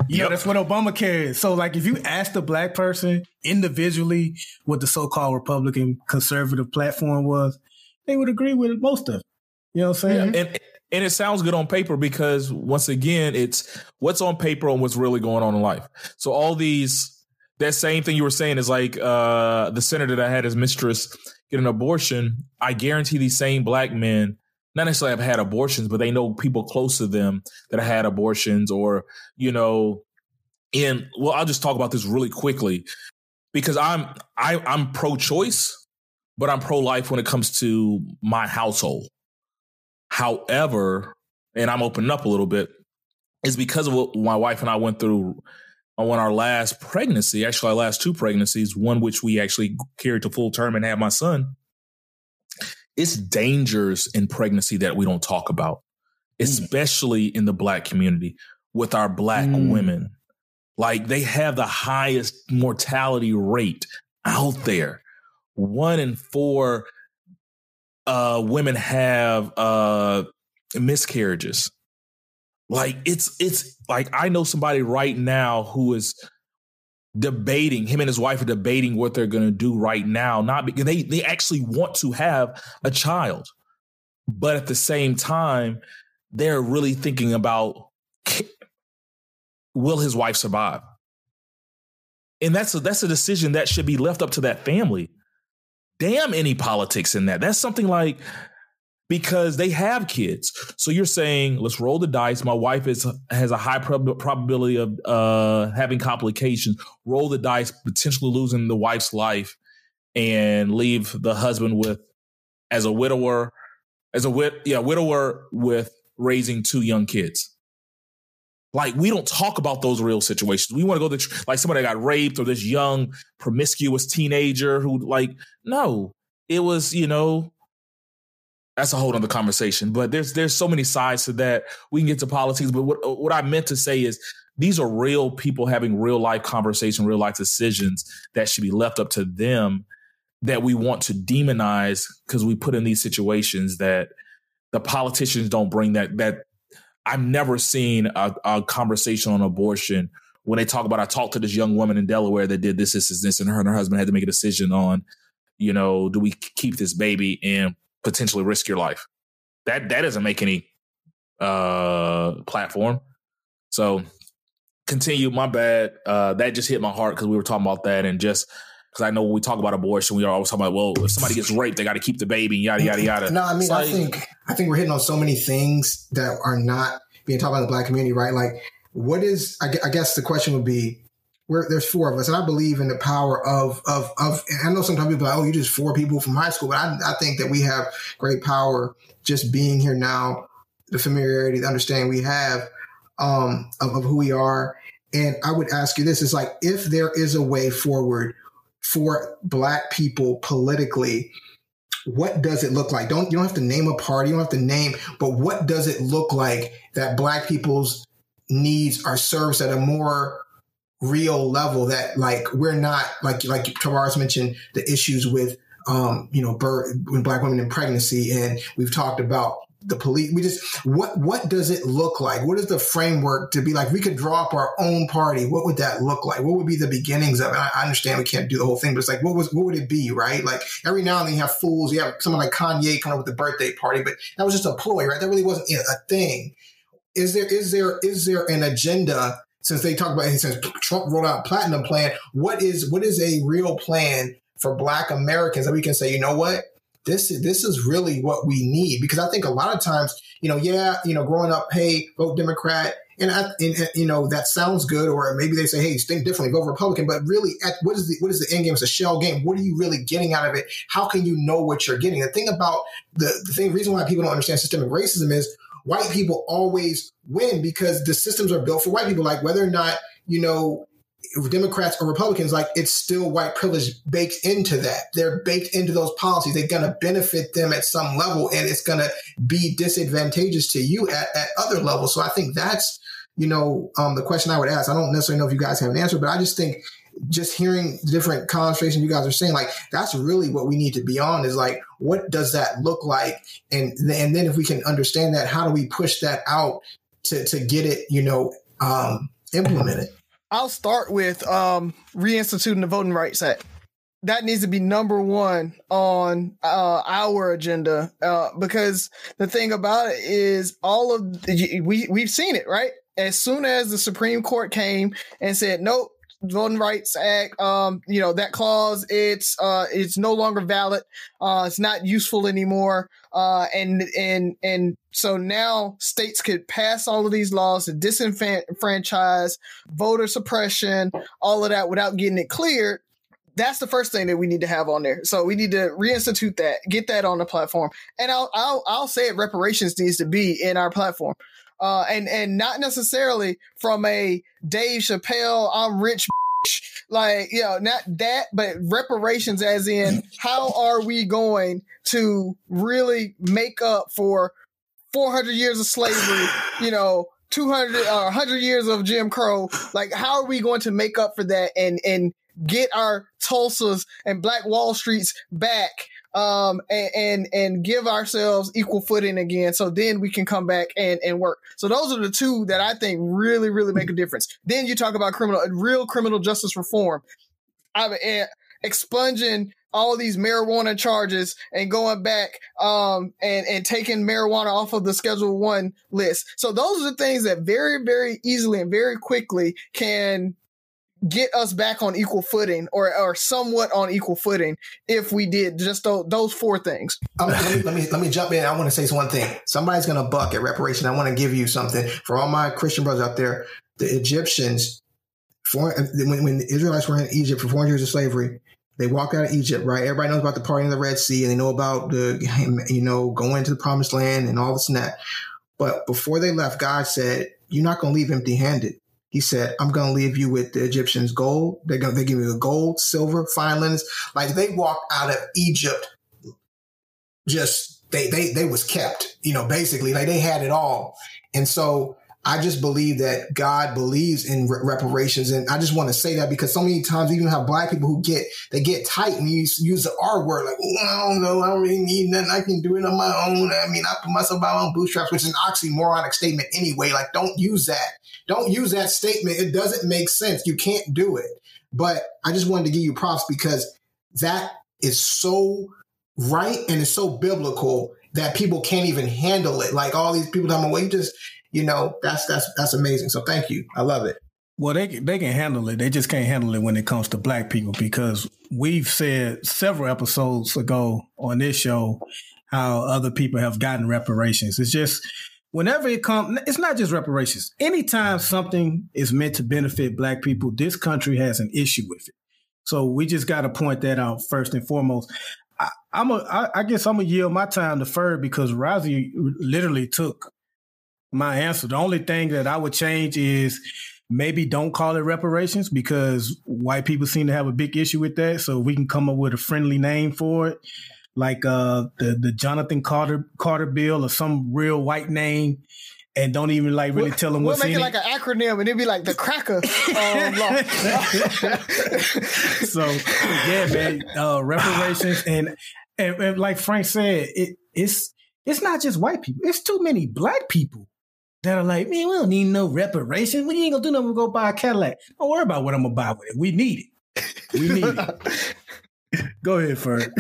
You know, Yep. that's what Obamacare is. So, like, if you ask the black person individually what the so-called Republican conservative platform was, they would agree with most of it. You know what I'm saying? and and it sounds good on paper because once again it's what's on paper and what's really going on in life so all these that same thing you were saying is like uh the senator that had his mistress get an abortion, I guarantee these same black men not necessarily have had abortions, but they know people close to them that had abortions or, you know, and well, I'll just talk about this really quickly because I'm I, I'm pro-choice, but I'm pro-life when it comes to my household. However, and I'm opening up a little bit, is because of what my wife and I went through on our last pregnancy, actually our last two pregnancies, one which we actually carried to full term and had my son. It's dangers in pregnancy that we don't talk about, mm. especially in the black community with our black mm. women. Like they have the highest mortality rate out there. One in four uh, women have uh, miscarriages. Like it's it's like I know somebody right now who is debating him and his wife are debating what they're going to do right now not because they they actually want to have a child but at the same time they're really thinking about will his wife survive? And that's a, that's a decision that should be left up to that family. Damn any politics in that. That's something like because they have kids. So you're saying, let's roll the dice. My wife is has a high prob- probability of uh, having complications. Roll the dice, potentially losing the wife's life, and leave the husband with as a widower, as a wit, yeah, widower with raising two young kids. Like we don't talk about those real situations. We want to go to like somebody got raped or this young promiscuous teenager who like no, it was you know that's a whole other conversation. But there's there's so many sides to that. We can get to politics, but what what I meant to say is these are real people having real life conversation, real life decisions that should be left up to them that we want to demonize because we put in these situations that the politicians don't bring that that I've never seen a, a conversation on abortion when they talk about I talked to this young woman in Delaware that did this, this, this, this, and her and her husband had to make a decision on, you know, do we keep this baby and potentially risk your life. That that doesn't make any uh platform. So continue. My bad. Uh, that just hit my heart because we were talking about that and just because I know when we talk about abortion, we are always talking about, well, if somebody gets raped, they got to keep the baby, yada yada yada. No, I mean, I think I think we're hitting on so many things that are not being talked about in the black community, right? Like, what is? I guess the question would be, we're, there's four of us, and I believe in the power of of of. I know sometimes people are like, oh, you just four people from high school, but I, I think that we have great power just being here now, the familiarity, the understanding we have um, of, of who we are. And I would ask you this: is like if there is a way forward for Black people politically what does it look like? Don't you don't have to name a party, you don't have to name, but what does it look like that black people's needs are serviced at a more real level that like we're not like like Tavares mentioned the issues with um you know birth when black women in pregnancy and we've talked about the police we just what what does it look like? What is the framework to be like we could draw up our own party what would that look like? What would be the beginnings of it? I, I understand we can't do the whole thing but it's like what was what would it be right? Like every now and then you have fools you have someone like kanye coming up with the birthday party but that was just a ploy right? That really wasn't a thing. Is there is there is there an agenda since they talk about he says Trump rolled out platinum plan, what is what is a real plan for Black Americans that we can say, you know what, this is this is really what we need because I think a lot of times, you know, yeah, you know, growing up, hey, vote Democrat, and, I, and, and you know that sounds good, or maybe they say, hey, think differently, vote Republican, but really, at, what is the what is the end game? It's a shell game. What are you really getting out of it? How can you know what you're getting? The thing about the the thing reason why people don't understand systemic racism is white people always win because the systems are built for white people. Like whether or not, you know, Democrats or Republicans, like it's still white privilege baked into that. They're baked into those policies. They're going to benefit them at some level and it's going to be disadvantageous to you at, at other levels. So I think that's, you know, um, the question I would ask. I don't necessarily know if you guys have an answer, but I just think just hearing the different conversations you guys are saying, like that's really what we need to be on is like, what does that look like? And and then if we can understand that, how do we push that out to to get it, you know, um, implemented? I'll start with um, reinstituting the Voting Rights Act. That needs to be number one on uh, our agenda uh, because the thing about it is all of the, we we've seen it right. As soon as the Supreme Court came and said, "Nope, Voting Rights Act, um, you know, that clause, it's uh, it's no longer valid. Uh, it's not useful anymore. Uh, and and and so now states could pass all of these laws to disenfranchise, voter suppression, all of that without getting it cleared. That's the first thing that we need to have on there. So we need to reinstitute that, get that on the platform, and I'll I'll I'll say it. Reparations needs to be in our platform uh, and and not necessarily from a Dave Chappelle, I'm rich, like you know, not that, but reparations, as in how are we going to really make up for 400 years of slavery, you know, 200 or uh, 100 years of Jim Crow? Like, how are we going to make up for that and and get our Tulsas and Black Wall Streets back um, and, and, and give ourselves equal footing again. So then we can come back and, and work. So those are the two that I think really, really make a difference. Then you talk about criminal, real criminal justice reform. I mean, eh, expunging all these marijuana charges and going back um, and and taking marijuana off of the schedule one list so those are the things that very very easily and very quickly can get us back on equal footing or, or somewhat on equal footing if we did just those, four things. Um, let, me, let, me, let me jump in. I want to say one thing. Somebody's going to buck at reparation. I want to give you something for all my Christian brothers out there. The Egyptians, for, when, when the Israelites were in Egypt for 400 years of slavery, they walked out of Egypt, right? Everybody knows about the parting of the Red Sea and they know about the, you know, going to the promised land and all this and that. But before they left, God said, you're not going to leave empty handed. He said, I'm going to leave you with the Egyptians gold. They're going to, give you the gold, silver, fine linens. Like they walked out of Egypt just, they, they, they was kept, you know, basically like they had it all. And so I just believe that God believes in re- reparations. And I just want to say that because so many times even have black people who get, they get tight and use, use the R word, like, I don't know. I don't really need nothing. I can do it on my own. I mean, I put myself by my own bootstraps, which is an oxymoronic statement anyway. Like, don't use that. Don't use that statement. It doesn't make sense. You can't do it. But I just wanted to give you props because that is so right and it's so biblical that people can't even handle it. Like all these people talking, well, you just, you know, that's that's that's amazing. So thank you. I love it. Well, they they can handle it. They just can't handle it when it comes to black people because we've said several episodes ago on this show how other people have gotten reparations. It's just whenever it comes, it's not just reparations. Anytime something is meant to benefit black people, this country has an issue with it. So we just got to point that out first and foremost. I, I'm a, I, I guess I'm gonna yield my time to Ferg because Rozzy literally took my answer. The only thing that I would change is maybe don't call it reparations because white people seem to have a big issue with that. So we can come up with a friendly name for it like uh the the Jonathan Carter Carter bill or some real white name and don't even like really we'll, tell them we'll what's make in it. like an acronym and it'd be like the cracker um, so yeah man uh reparations and, and, and like frank said it it's it's not just white people. It's too many black people that are like man we don't need no reparations we ain't gonna do nothing. We go buy a cadillac. Don't worry about what i'm gonna buy with it. We need it. We need it. Go ahead Ferg.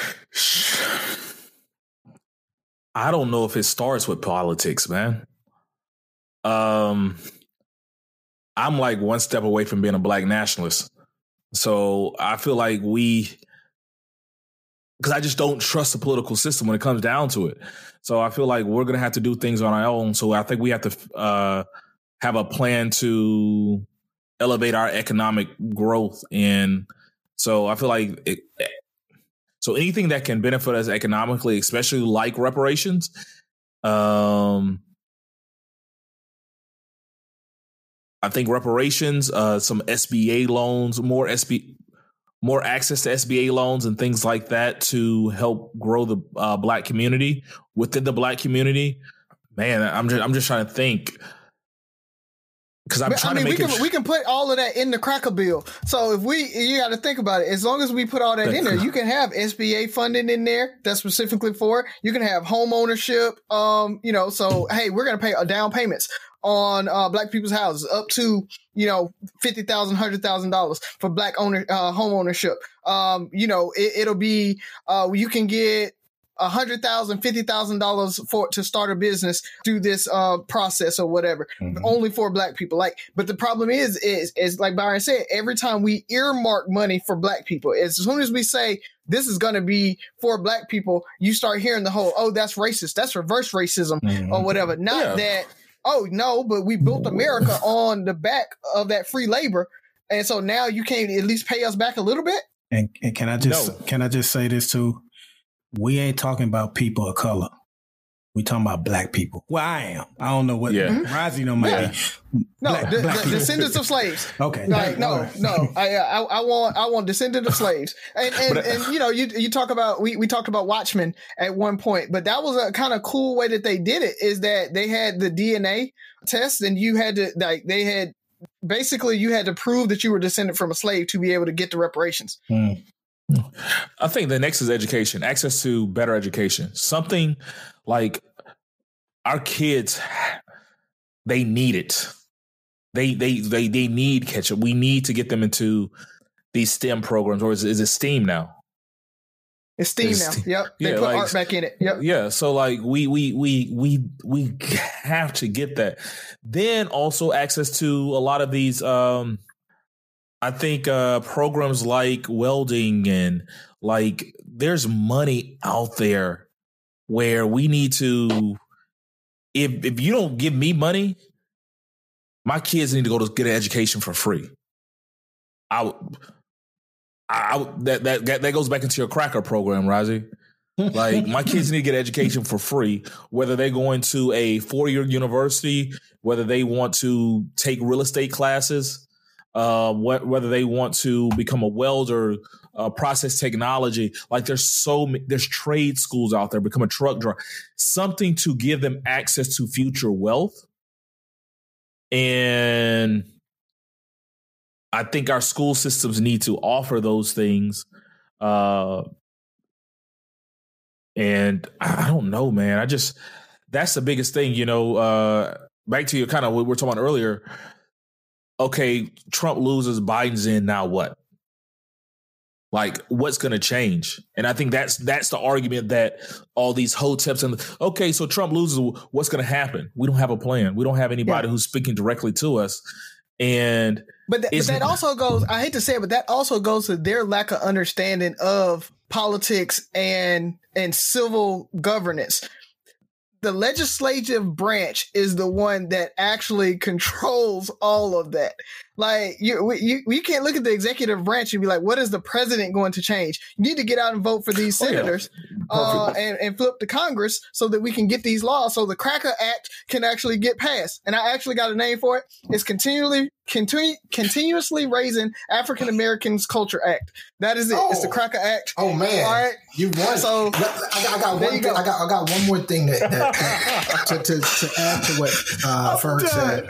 I don't know if it starts with politics, man. Um, I'm like one step away from being a black nationalist. So I feel like we, because I just don't trust the political system when it comes down to it. So I feel like we're going to have to do things on our own. So I think we have to uh, have a plan to elevate our economic growth. And so I feel like it, so anything that can benefit us economically, especially like reparations, um, I think reparations, uh, some SBA loans, more SB, more access to SBA loans and things like that to help grow the uh, black community within the black community. Man, I'm just I'm just trying to think because I'm trying I mean, to make we can, we can put all of that in the cracker bill. So if we, you got to think about it. As long as we put all that in there, you can have SBA funding in there that's specifically for. It. You can have home ownership. Um, you know, so hey, we're gonna pay a down payments on uh, black people's houses up to you know fifty thousand, hundred thousand dollars for black owner uh, home ownership. Um, you know, it, will be uh, you can get a hundred thousand, fifty thousand dollars for to start a business through this uh process or whatever, mm-hmm. only for black people. Like, but the problem is, is is like Byron said, every time we earmark money for black people, as soon as we say this is going to be for black people, you start hearing the whole, oh, that's racist, that's reverse racism mm-hmm. or whatever. Not yeah. that, oh no, but we built America on the back of that free labor, and so now you can't at least pay us back a little bit. And, and can I just no. can I just say this too? We ain't talking about people of color. We talking about black people. Well, I am. I don't know what yeah. Mm-hmm. Rozzy know might yeah. be. No, black, the, black the descendants of slaves. Okay. Like, no, no. I, uh, I, I want I want descendant of slaves. And and, but, uh, and you know you you talk about we we talked about Watchmen at one point, but that was a kind of cool way that they did it. Is that they had the DNA test, and you had to like they had basically you had to prove that you were descended from a slave to be able to get the reparations. Mm. I think the next is education, access to better education. Something like our kids, they need it. They they they they need catch up. We need to get them into these STEM programs, or is, is it STEAM now? It's Steam it's now. Steam. Yep. They yeah, put like, art back in it. Yep. Yeah. So like we we we we we have to get that. Then also access to a lot of these um I think uh, programs like welding and like there's money out there where we need to if if you don't give me money, my kids need to go to get an education for free. I I that that that goes back into your cracker program, Rozzy. like my kids need to get education for free, whether they're going to a four year university, whether they want to take real estate classes, uh, what, whether they want to become a welder, uh, process technology. Like there's so many, there's trade schools out there, become a truck driver, something to give them access to future wealth. And I think our school systems need to offer those things. Uh, and I don't know, man. I just, that's the biggest thing, you know, uh, back to your kind of what we were talking about earlier okay, Trump loses, Biden's in, now what? Like, what's going to change? And I think that's that's the argument that all these hoteps and okay, so Trump loses, what's going to happen? We don't have a plan. We don't have anybody yeah. who's speaking directly to us. And but, th- but that also goes. I hate to say it, but that also goes to their lack of understanding of politics and and civil governance the legislative branch is the one that actually controls all of that. Like you, you, you can't look at the executive branch and be like, "What is the president going to change?" You need to get out and vote for these senators oh, yeah. uh, and, and flip the Congress so that we can get these laws, so the Cracker Act can actually get passed. And I actually got a name for it. It's continually continu- continuously raising African Americans Culture Act. That is it. Oh. It's the oh. Cracker Act. Oh man, all right, you won. So I got, I got one. Thing, go. I got I got one more thing that, that, that to, to, to add to what uh, Ferg said.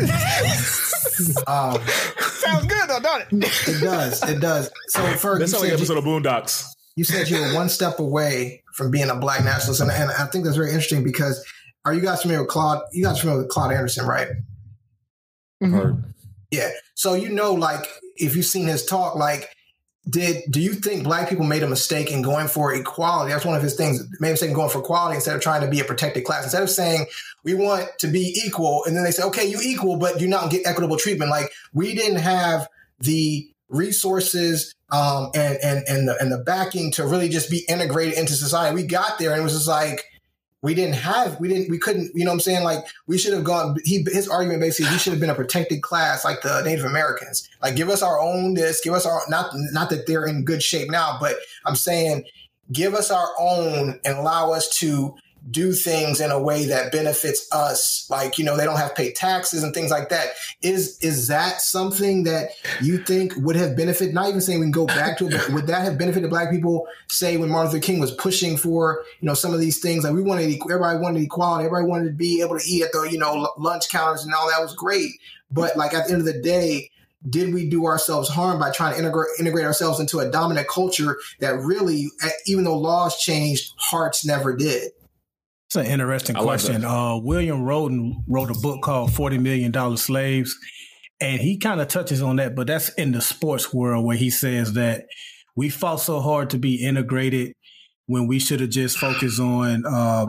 um, Sounds good though, doesn't it? it does. It does. So Ferg, that's like episode you, of Boondocks. You said you were one step away from being a black nationalist, and, and I think that's very interesting because are you guys familiar with Claude? You guys familiar with Claude Anderson, right? Mm-hmm. Yeah. So you know, like if you've seen his talk, like did do you think black people made a mistake in going for equality? That's one of his things. Made a mistake in going for equality instead of trying to be a protected class. Instead of saying we want to be equal, and then they say, okay, you equal, but you not get equitable treatment. Like we didn't have the resources um, and and and the and the backing to really just be integrated into society. We got there, and it was just like we didn't have we didn't we couldn't you know what i'm saying like we should have gone he his argument basically we should have been a protected class like the native americans like give us our own this give us our not not that they're in good shape now but i'm saying give us our own and allow us to do things in a way that benefits us like you know they don't have to pay taxes and things like that. Is is that something that you think would have benefited not even saying we can go back to it but would that have benefited black people say when martin luther king was pushing for you know some of these things? Like we wanted everybody wanted equality everybody wanted to be able to eat at the you know lunch counters and all that was great. But like at the end of the day did we do ourselves harm by trying to integrate, integrate ourselves into a dominant culture that really, eh, even though laws changed, hearts never did? It's an interesting I question. Uh, William Rhoden wrote a book called Forty Million Dollar Slaves, and he kind of touches on that, but that's in the sports world where he says that we fought so hard to be integrated when we should have just focused on uh,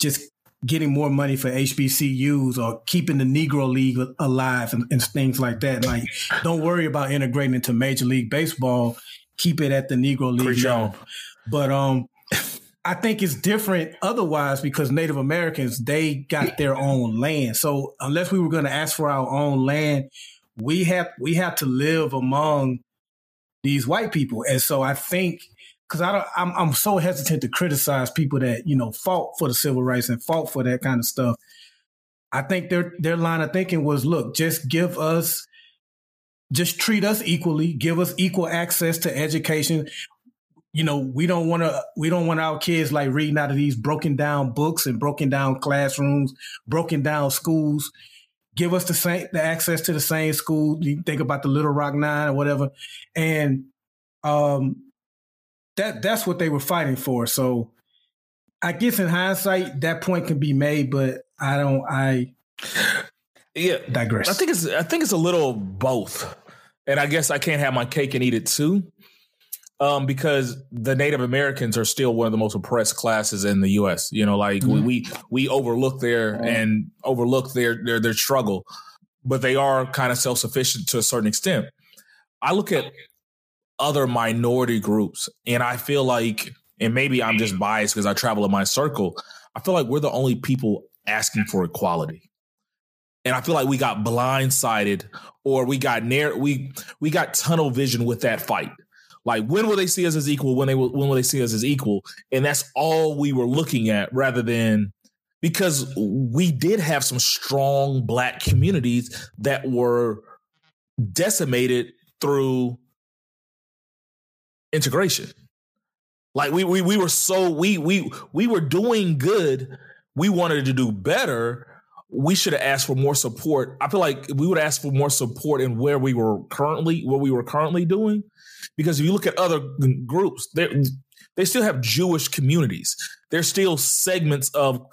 just getting more money for HBCUs or keeping the Negro League alive and, and things like that. Like, don't worry about integrating into Major League Baseball. Keep it at the Negro League. But um, I think it's different otherwise because Native Americans they got their own land. So unless we were going to ask for our own land, we have we have to live among these white people. And so I think because I don't, I'm, I'm so hesitant to criticize people that you know fought for the civil rights and fought for that kind of stuff. I think their their line of thinking was, look, just give us, just treat us equally, give us equal access to education. You know, we don't want to, we don't want our kids like reading out of these broken down books and broken down classrooms, broken down schools. Give us the same, the access to the same school. You think about the Little Rock Nine or whatever, and um, that that's what they were fighting for. So I guess in hindsight, that point can be made, but I don't. I yeah digress. I think it's I think it's a little both, and I guess I can't have my cake and eat it too, um, because the Native Americans are still one of the most oppressed classes in the U.S. You know, like mm-hmm. we we overlook their mm-hmm. and overlook their their their struggle, but they are kind of self sufficient to a certain extent. I look at other minority groups. And I feel like, and maybe I'm just biased because I travel in my circle, I feel like we're the only people asking for equality. And I feel like we got blindsided or we got near we we got tunnel vision with that fight. Like when will they see us as equal? When they will when will they see us as equal? And that's all we were looking at rather than because we did have some strong black communities that were decimated through integration. Like we we we were so we we we were doing good. We wanted to do better. We should have asked for more support. I feel like we would ask for more support in where we were currently, what we were currently doing. Because if you look at other groups, they they still have Jewish communities. There's still segments of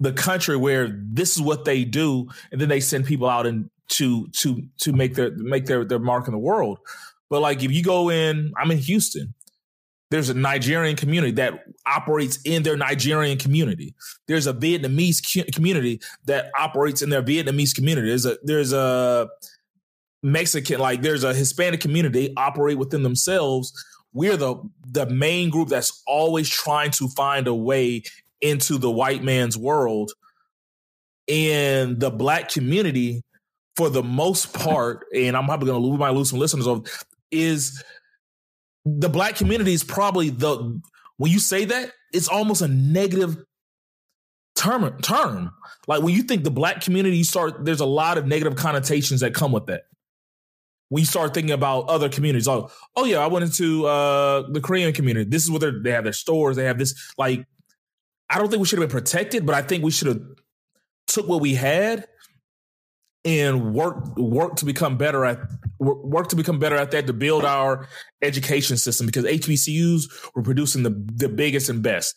the country where this is what they do, and then they send people out and to to to make their make their their mark in the world. But like if you go in, I'm in Houston. There's a Nigerian community that operates in their Nigerian community. There's a Vietnamese community that operates in their Vietnamese community. There's a there's a Mexican like there's a Hispanic community operate within themselves. We're the the main group that's always trying to find a way into the white man's world. And the black community, for the most part, and I'm probably gonna lose, my lose some listeners of is the black community is probably the when you say that it's almost a negative term term like when you think the black community you start there's a lot of negative connotations that come with that you start thinking about other communities. Oh oh yeah i went into uh the korean community. This is what they have their stores they have this like i don't think we should have been protected but i think we should have took what we had and work work to become better at work to become better at that to build our education system because HBCUs were producing the the biggest and best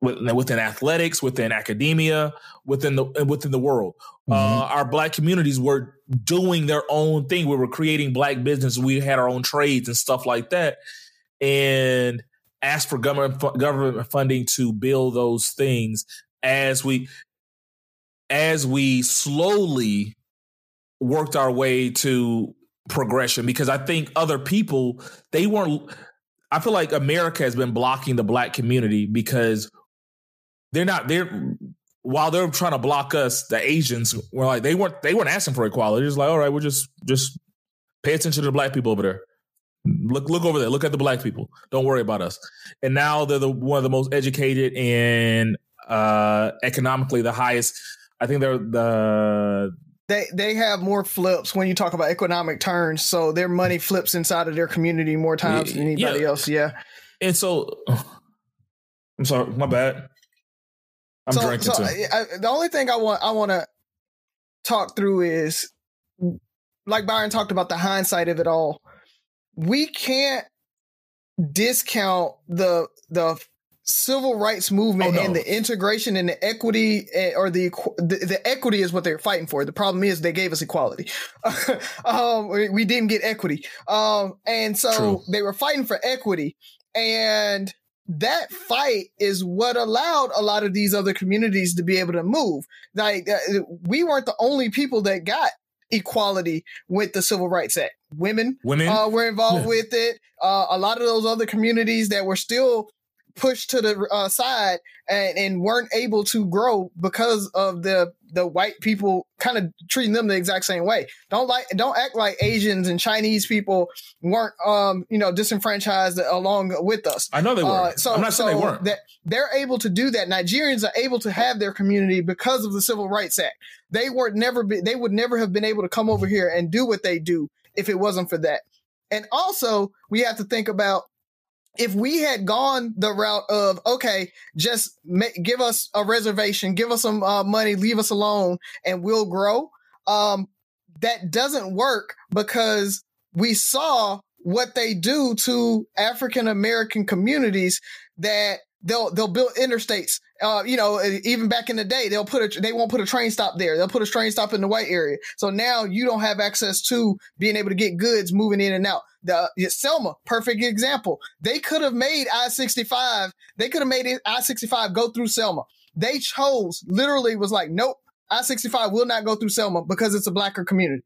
within athletics, within academia, within the within the world. Mm-hmm. Uh, our black communities were doing their own thing. We were creating black business. We had our own trades and stuff like that, and asked for government government funding to build those things as we as we slowly worked our way to progression because I think other people they weren't I feel like America has been blocking the black community because they're not they're while they're trying to block us, the Asians were like they weren't they weren't asking for equality. It's like, all right, we're just just pay attention to the black people over there. Look look over there. Look at the black people. Don't worry about us. And now they're the one of the most educated and uh economically the highest. I think they're the they they have more flips when you talk about economic turns. So their money flips inside of their community more times than anybody yeah. else. Yeah. And so, I'm sorry, my bad. I'm so, drinking so too. I, the only thing I want I want to talk through is, like Byron talked about the hindsight of it all. We can't discount the the civil rights movement oh, no. and the integration and the equity eh, or the, the, the equity is what they're fighting for. The problem is they gave us equality. um, we didn't get equity. Um, and so True. they were fighting for equity and that fight is what allowed a lot of these other communities to be able to move. Like uh, we weren't the only people that got equality with the Civil Rights Act. Women, Women uh, were involved Yeah. with it. Uh, a lot of those other communities that were still pushed to the uh, side and, and weren't able to grow because of the the white people kind of treating them the exact same way. Don't like don't act like Asians and Chinese people weren't um you know disenfranchised along with us. I know they were. Uh, so I'm not saying they weren't. That they're able to do that. Nigerians are able to have their community because of the Civil Rights Act. They were never be, they would never have been able to come over here and do what they do if it wasn't for that. And also, we have to think about if we had gone the route of okay, just ma- give us a reservation, give us some uh, money, leave us alone, and we'll grow. Um, that doesn't work because we saw what they do to African American communities that they'll they'll build interstates. Uh, you know, even back in the day, they'll put a they won't put a train stop there. They'll put a train stop in the white area. So now you don't have access to being able to get goods moving in and out. The Selma, perfect example. They could have made I sixty five. They could have made I sixty five go through Selma. They chose literally was like, nope, I sixty five will not go through Selma because it's a blacker community.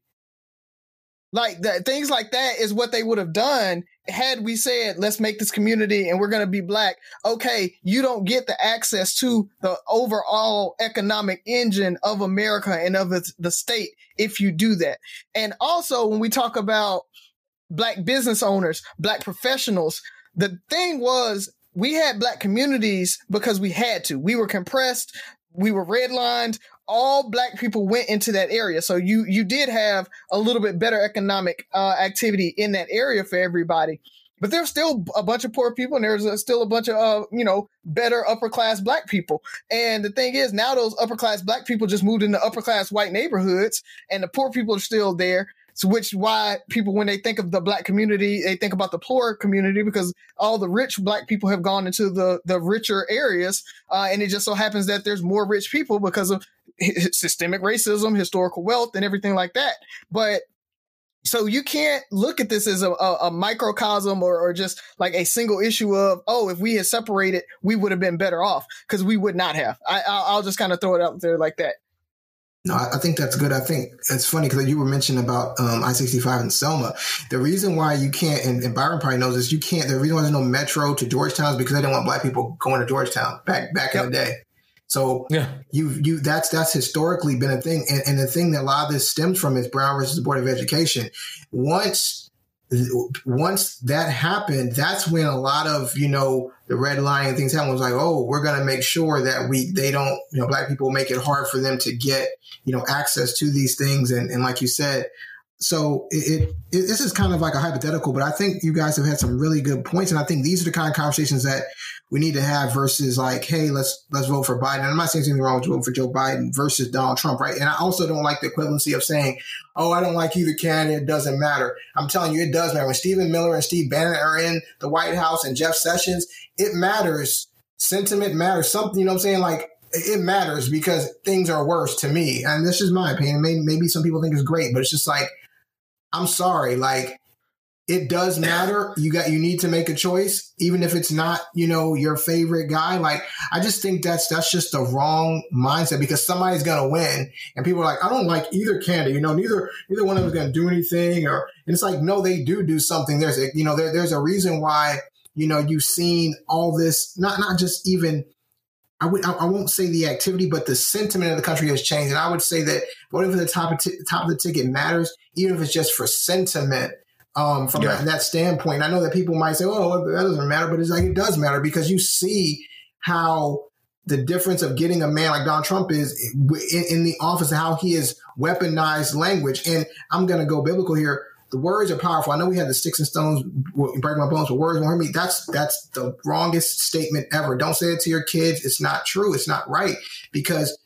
Like that, things like that is what they would have done had we said, let's make this community and we're going to be black. Okay, you don't get the access to the overall economic engine of America and of the, the state if you do that. And also, when we talk about black business owners, black professionals, the thing was we had black communities because we had to. We were compressed, we were redlined, all black people went into that area. So you you did have a little bit better economic uh, activity in that area for everybody. But there's still a bunch of poor people, and there's a, still a bunch of uh, you know better upper class black people. And the thing is, now those upper class black people just moved into upper class white neighborhoods, and the poor people are still there. So which why people when they think of the black community, they think about the poor community because all the rich black people have gone into the the richer areas, uh, and it just so happens that there's more rich people because of systemic racism, historical wealth, and everything like that. But so you can't look at this as a, a, a microcosm or, or just like a single issue of oh if we had separated we would have been better off because we would not have I, I'll, I'll just kind of throw it out there like that No, I think that's good. I think it's funny because you were mentioning about um, I sixty five and Selma. The reason why you can't, and, and Byron probably knows this, you can't. The reason why there's no metro to Georgetown is because they didn't want black people going to Georgetown back back in the day. So Yeah. you you that's that's historically been a thing, and, and the thing that a lot of this stems from is Brown versus the Board of Education. Once once that happened, that's when a lot of you know the red line and things happened. Was like, oh, we're going to make sure that we they don't you know black people make it hard for them to get you know access to these things, and and like you said. So it, it, it this is kind of like a hypothetical, but I think you guys have had some really good points, and I think these are the kind of conversations that we need to have versus like, hey, let's let's vote for Biden. I'm not saying anything wrong with voting for Joe Biden versus Donald Trump, right? And I also don't like the equivalency of saying, oh, I don't like either candidate. It doesn't matter. I'm telling you, it does matter. When Stephen Miller and Steve Bannon are in the White House and Jeff Sessions, it matters. Sentiment matters. Something, you know what I'm saying? Like, it matters because things are worse to me. And this is my opinion. Maybe, maybe some people think it's great, but it's just like, I'm sorry. Like, it does matter. You got you need to make a choice, even if it's not, you know, your favorite guy. Like, I just think that's that's just the wrong mindset because somebody's gonna win, and people are like, I don't like either candidate. You know, neither neither one of them is gonna do anything, or and it's like, no, they do do something. There's a you know, there, there's a reason why you know you've seen all this. Not not just even. I would I won't say the activity, but the sentiment of the country has changed, and I would say that for the top of t- top of the ticket matters, even if it's just for sentiment um, from Yeah. that, that standpoint. I know that people might say, "Oh, that doesn't matter," but it's like it does matter because you see how the difference of getting a man like Donald Trump is in, in the office and how he has weaponized language. And I'm going to go biblical here. The words are powerful. I know we had the sticks and stones break my bones, but words won't hurt me. That's that's the wrongest statement ever. Don't say it to your kids. It's not true. It's not right because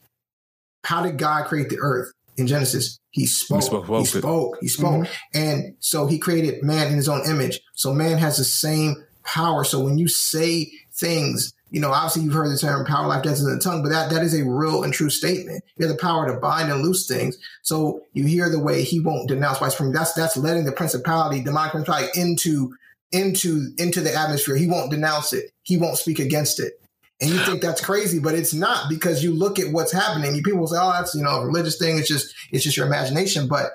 how did God create the earth in Genesis? He spoke. He spoke, He spoke. He mm-hmm. spoke. And so he created man in his own image. So man has the same power. So when you say things, you know, obviously you've heard the term power, life, death is in the tongue, but that, that is a real and true statement. You have the power to bind and loose things. So you hear the way he won't denounce white supremacy. That's, that's letting the principality, demonic principality into into into the atmosphere. He won't denounce it. he won't speak against it. And you think that's crazy, but it's not because you look at what's happening. You people say, "Oh, that's you know a religious thing." It's just it's just your imagination. But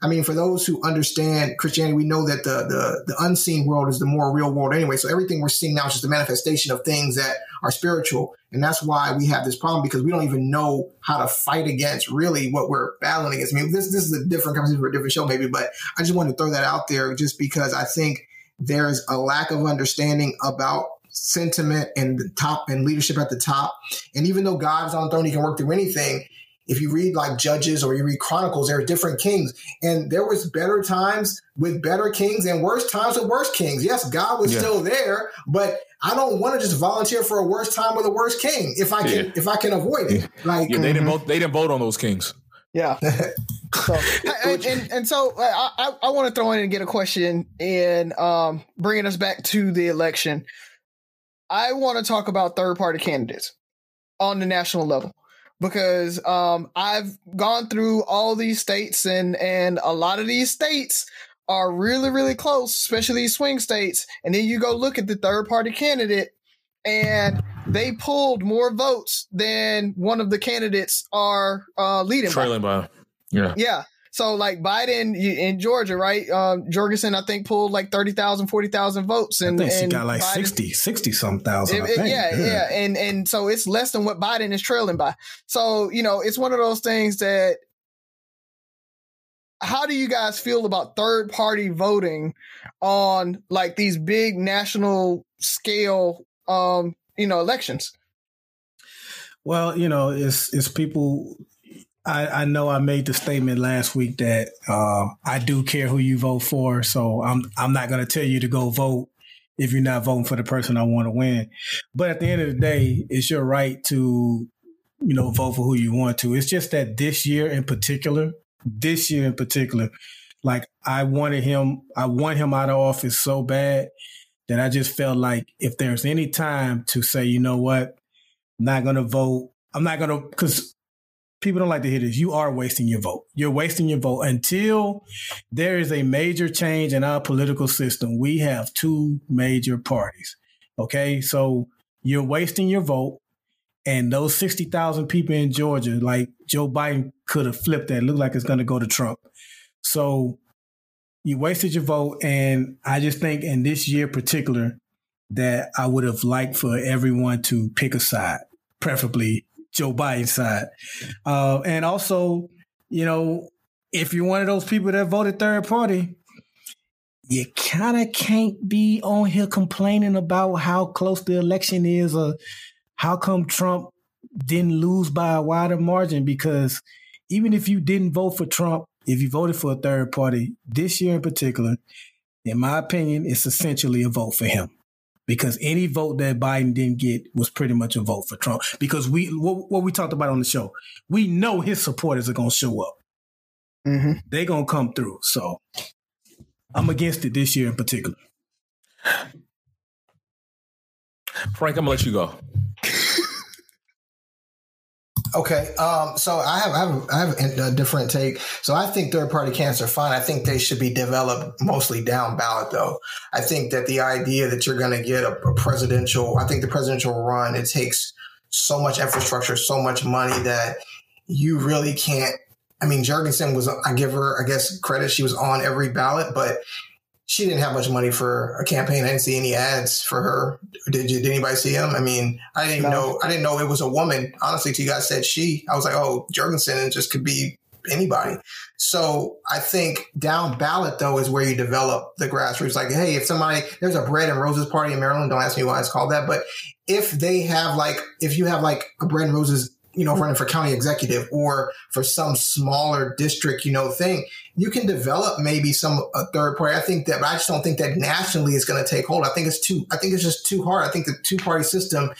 I mean, for those who understand Christianity, we know that the the the unseen world is the more real world anyway. So everything we're seeing now is just a manifestation of things that are spiritual, and that's why we have this problem because we don't even know how to fight against really what we're battling against. I mean, this this is a different conversation for a different show, maybe, but I just want to throw that out there just because I think there's a lack of understanding about sentiment and the top and leadership at the top. And even though God is on the throne, he can work through anything. If you read like Judges or you read Chronicles, there are different kings. And there was better times with better kings and worse times with worse kings. Yes, God was yeah. still there, but I don't want to just volunteer for a worse time with a worse king if I can yeah. if I can avoid it. Like yeah, they didn't vote they didn't vote on those kings. Yeah. so, and, and, and, so I, I, I want to throw in and get a question and um, bringing us back to the election. I want to talk about third party candidates on the national level because um, I've gone through all these states and and a lot of these states are really really close, especially these swing states. And then you go look at the third party candidate, and they pulled more votes than one of the candidates are uh, leading. Trailing by. by. Yeah. Yeah. So like Biden in Georgia, right? Um, Jorgensen, I think pulled like 30,000, 40,000 votes. And, I think she got like Biden, 60, 60 some thousand. It, yeah, yeah, yeah. And, and so it's less than what Biden is trailing by. So, you know, it's one of those things that how do you guys feel about third party voting on like these big national scale um you know elections well you know it's it's people I, I know I made the statement last week that uh, I do care who you vote for, so I'm I'm not going to tell you to go vote if you're not voting for the person I want to win. But at the end of the day, it's your right to you know vote for who you want to. It's just that this year in particular, this year in particular, like I wanted him, I want him out of office so bad that I just felt like if there's any time to say, you know what, I'm not going to vote. I'm not going to because people don't like to hear this. You are wasting your vote. You're wasting your vote until there is a major change in our political system. We have two major parties. Okay. So you're wasting your vote. And those 60,000 people in Georgia, like Joe Biden could have flipped that. It looked like it's going to go to Trump. So you wasted your vote. And I just think in this year particular, that I would have liked for everyone to pick a side, preferably Joe Biden's side. Uh, and also, you know, if you're one of those people that voted third party, you kind of can't be on here complaining about how close the election is or how come Trump didn't lose by a wider margin because even if you didn't vote for Trump, if you voted for a third party this year in particular, in my opinion, it's essentially a vote for him because any vote that Biden didn't get was pretty much a vote for Trump. Because we what, what we talked about on the show, we know his supporters are going to show up. Mm-hmm. They're going to come through. So I'm against it this year in particular. Frank, I'm gonna let you go. Okay, um, so I have I have I have a different take. So I think third party candidates are fine. I think they should be developed mostly down ballot, though. I think that the idea that you're going to get a, a, presidential, I think the presidential run, it takes so much infrastructure, so much money that you really can't. I mean, Jorgensen was I give her I guess credit. She was on every ballot, but she didn't have much money for a campaign. I didn't see any ads for her. Did you? Did anybody see them? I mean, I didn't no. know. I didn't know it was a woman. Honestly, to you guys said she. I was like, oh, Jorgensen, it just could be anybody. So I think down ballot though is where you develop the grassroots. Like, hey, if somebody there's a bread and roses party in Maryland, don't ask me why it's called that, but if they have like if you have like a bread and roses you know, running for county executive or for some smaller district, you know, thing, you can develop maybe some a third party. I think that, but I just don't think that nationally is going to take hold. I think it's too, I think it's just too hard. I think the two party system,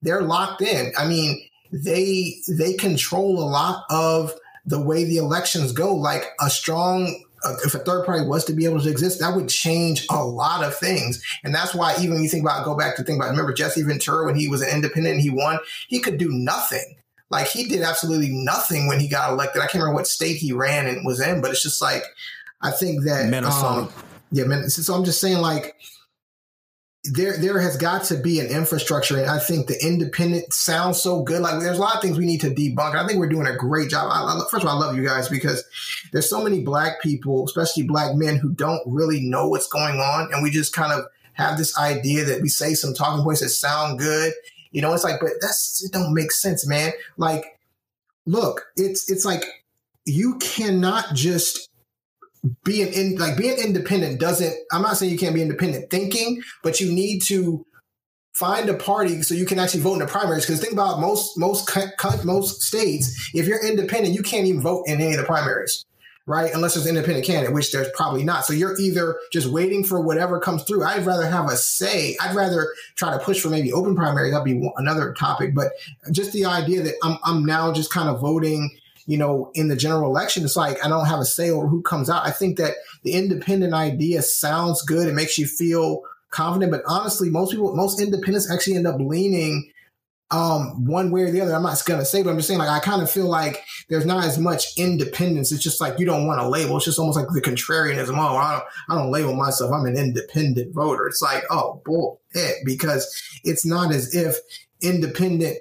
they're locked in. I mean, they, they control a lot of the way the elections go. Like a strong uh, if a third party was to be able to exist, that would change a lot of things. And that's why even you think about, go back to think about, remember Jesse Ventura when he was an independent and he won, he could do nothing. Like he did absolutely nothing when he got elected. I can't remember what state he ran and was in, but it's just like I think that Minnesota. Um, yeah, man. So I'm just saying, like there there has got to be an infrastructure and i think the independent sounds so good like there's a lot of things we need to debunk i think we're doing a great job I, first of all i love you guys because there's so many black people especially black men who don't really know what's going on and we just kind of have this idea that we say some talking points that sound good you know it's like but that's it don't make sense man. Like look it's it's like you cannot just being in like being independent doesn't i'm not saying you can't be independent thinking but you need to find a party so you can actually vote in the primaries. Because think about most most cut most states if you're independent you can't even vote in any of the primaries right unless there's an independent candidate which there's probably not so you're either just waiting for whatever comes through i'd rather have a say i'd rather try to push for maybe open primaries that'd be another topic but just the idea that i'm, I'm now just kind of voting you know, in the general election, it's like I don't have a say over who comes out. I think that the independent idea sounds good. It makes you feel confident. But honestly, most people, most independents actually end up leaning um, one way or the other. I'm not to say, but I'm just saying, like, I kind of feel like there's not as much independence. It's just like you don't want to label. It's just almost like the contrarianism. Oh, I don't, I don't label myself. I'm an independent voter. It's like, oh, bull, it, because it's not as if independent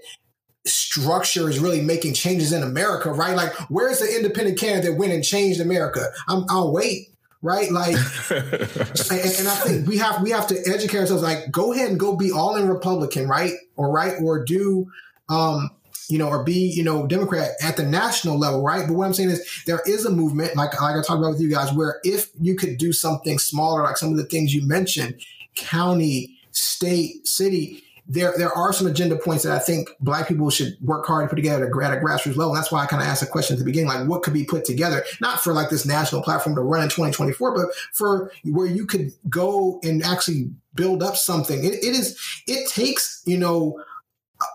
structure is really making changes in America, right? Like, where's the independent candidate that went and changed America? I'm, I'll wait, right? Like, and, and, I think we have we have to educate ourselves. Like, go ahead and go be all in Republican, right? Or right, or do, um, you know, or be you know Democrat at the national level, right? But what I'm saying is there is a movement, like like I talked about with you guys, where if you could do something smaller, like some of the things you mentioned, county, state, city there there are some agenda points that I think black people should work hard to put together at a, at a grassroots level. And that's why I kind of asked the question at the beginning, like what could be put together, not for like this national platform to run in 2024, but for where you could go and actually build up something. it, it is, it takes, you know,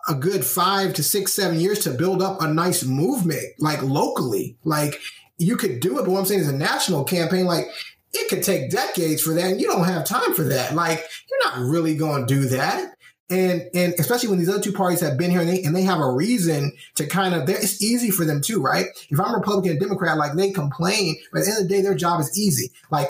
a good five to six, seven years to build up a nice movement, like locally. Like you could do it, but what I'm saying is a national campaign, like it could take decades for that, and you don't have time for that. Like you're not really going to do that and and especially when these other two parties have been here and they and they have a reason to kind of it's easy for them too, right? If I'm Republican and Democrat, like they complain, but at the end of the day, their job is easy. Like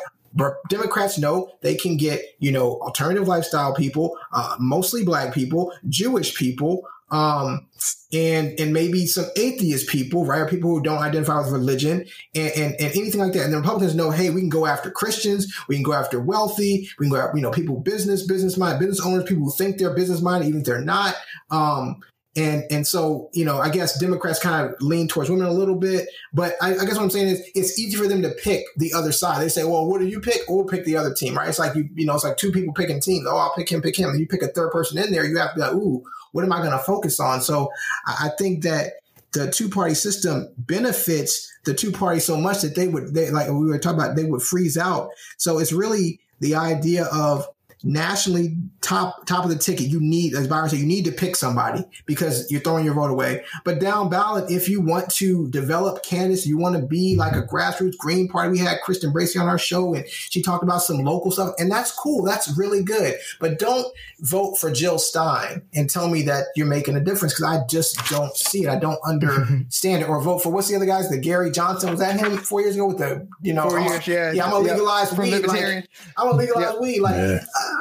Democrats know they can get, you know, alternative lifestyle people, uh, mostly black people, Jewish people, um, and and maybe some atheist people, right, or people who don't identify with religion, and, and, and anything like that. And the Republicans know, hey, we can go after Christians, we can go after wealthy, we can go after you know people business business mind business owners, people who think they're business minded even if they're not. Um, and and so you know, I guess Democrats kind of lean towards women a little bit, but I, I, guess what I'm saying is it's easy for them to pick the other side. They say, well, what do you pick? we'll pick the other team, right? It's like you you know, it's like two people picking teams. Oh, I'll pick him, pick him. And you pick a third person in there, you have to be like, ooh, what am I going to focus on? So I, think that the two party system benefits the two parties so much that they would they like we were talking about they would freeze out. So it's really the idea of nationally top top of the ticket, you need, as Byron said, you need to pick somebody because you're throwing your vote away. But down ballot, if you want to develop candidates, you want to be like a grassroots Green Party. We had Kristen Bracy on our show, and she talked about some local stuff, and that's cool. That's really good. But don't vote for Jill Stein and tell me that you're making a difference because I just don't see it. I don't understand it. Or vote for what's the other guys? The Gary Johnson was that him four years ago with the you know? Four years, yeah. Yeah, I'm gonna legalize weed. Like, I'm gonna legalize weed. Like. Yeah. Uh,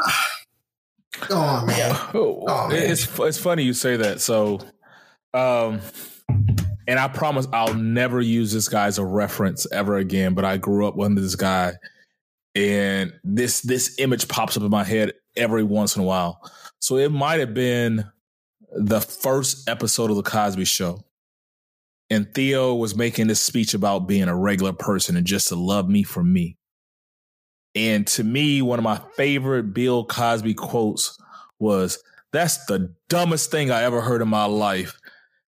Oh man. Oh, man. It's it's funny you say that. So, um, and I promise I'll never use this guy as a reference ever again. But I grew up with this guy, and this this image pops up in my head every once in a while. So it might have been the first episode of the Cosby Show, and Theo was making this speech about being a regular person and just to love me for me. And to me, one of my favorite Bill Cosby quotes was, That's the dumbest thing I ever heard in my life.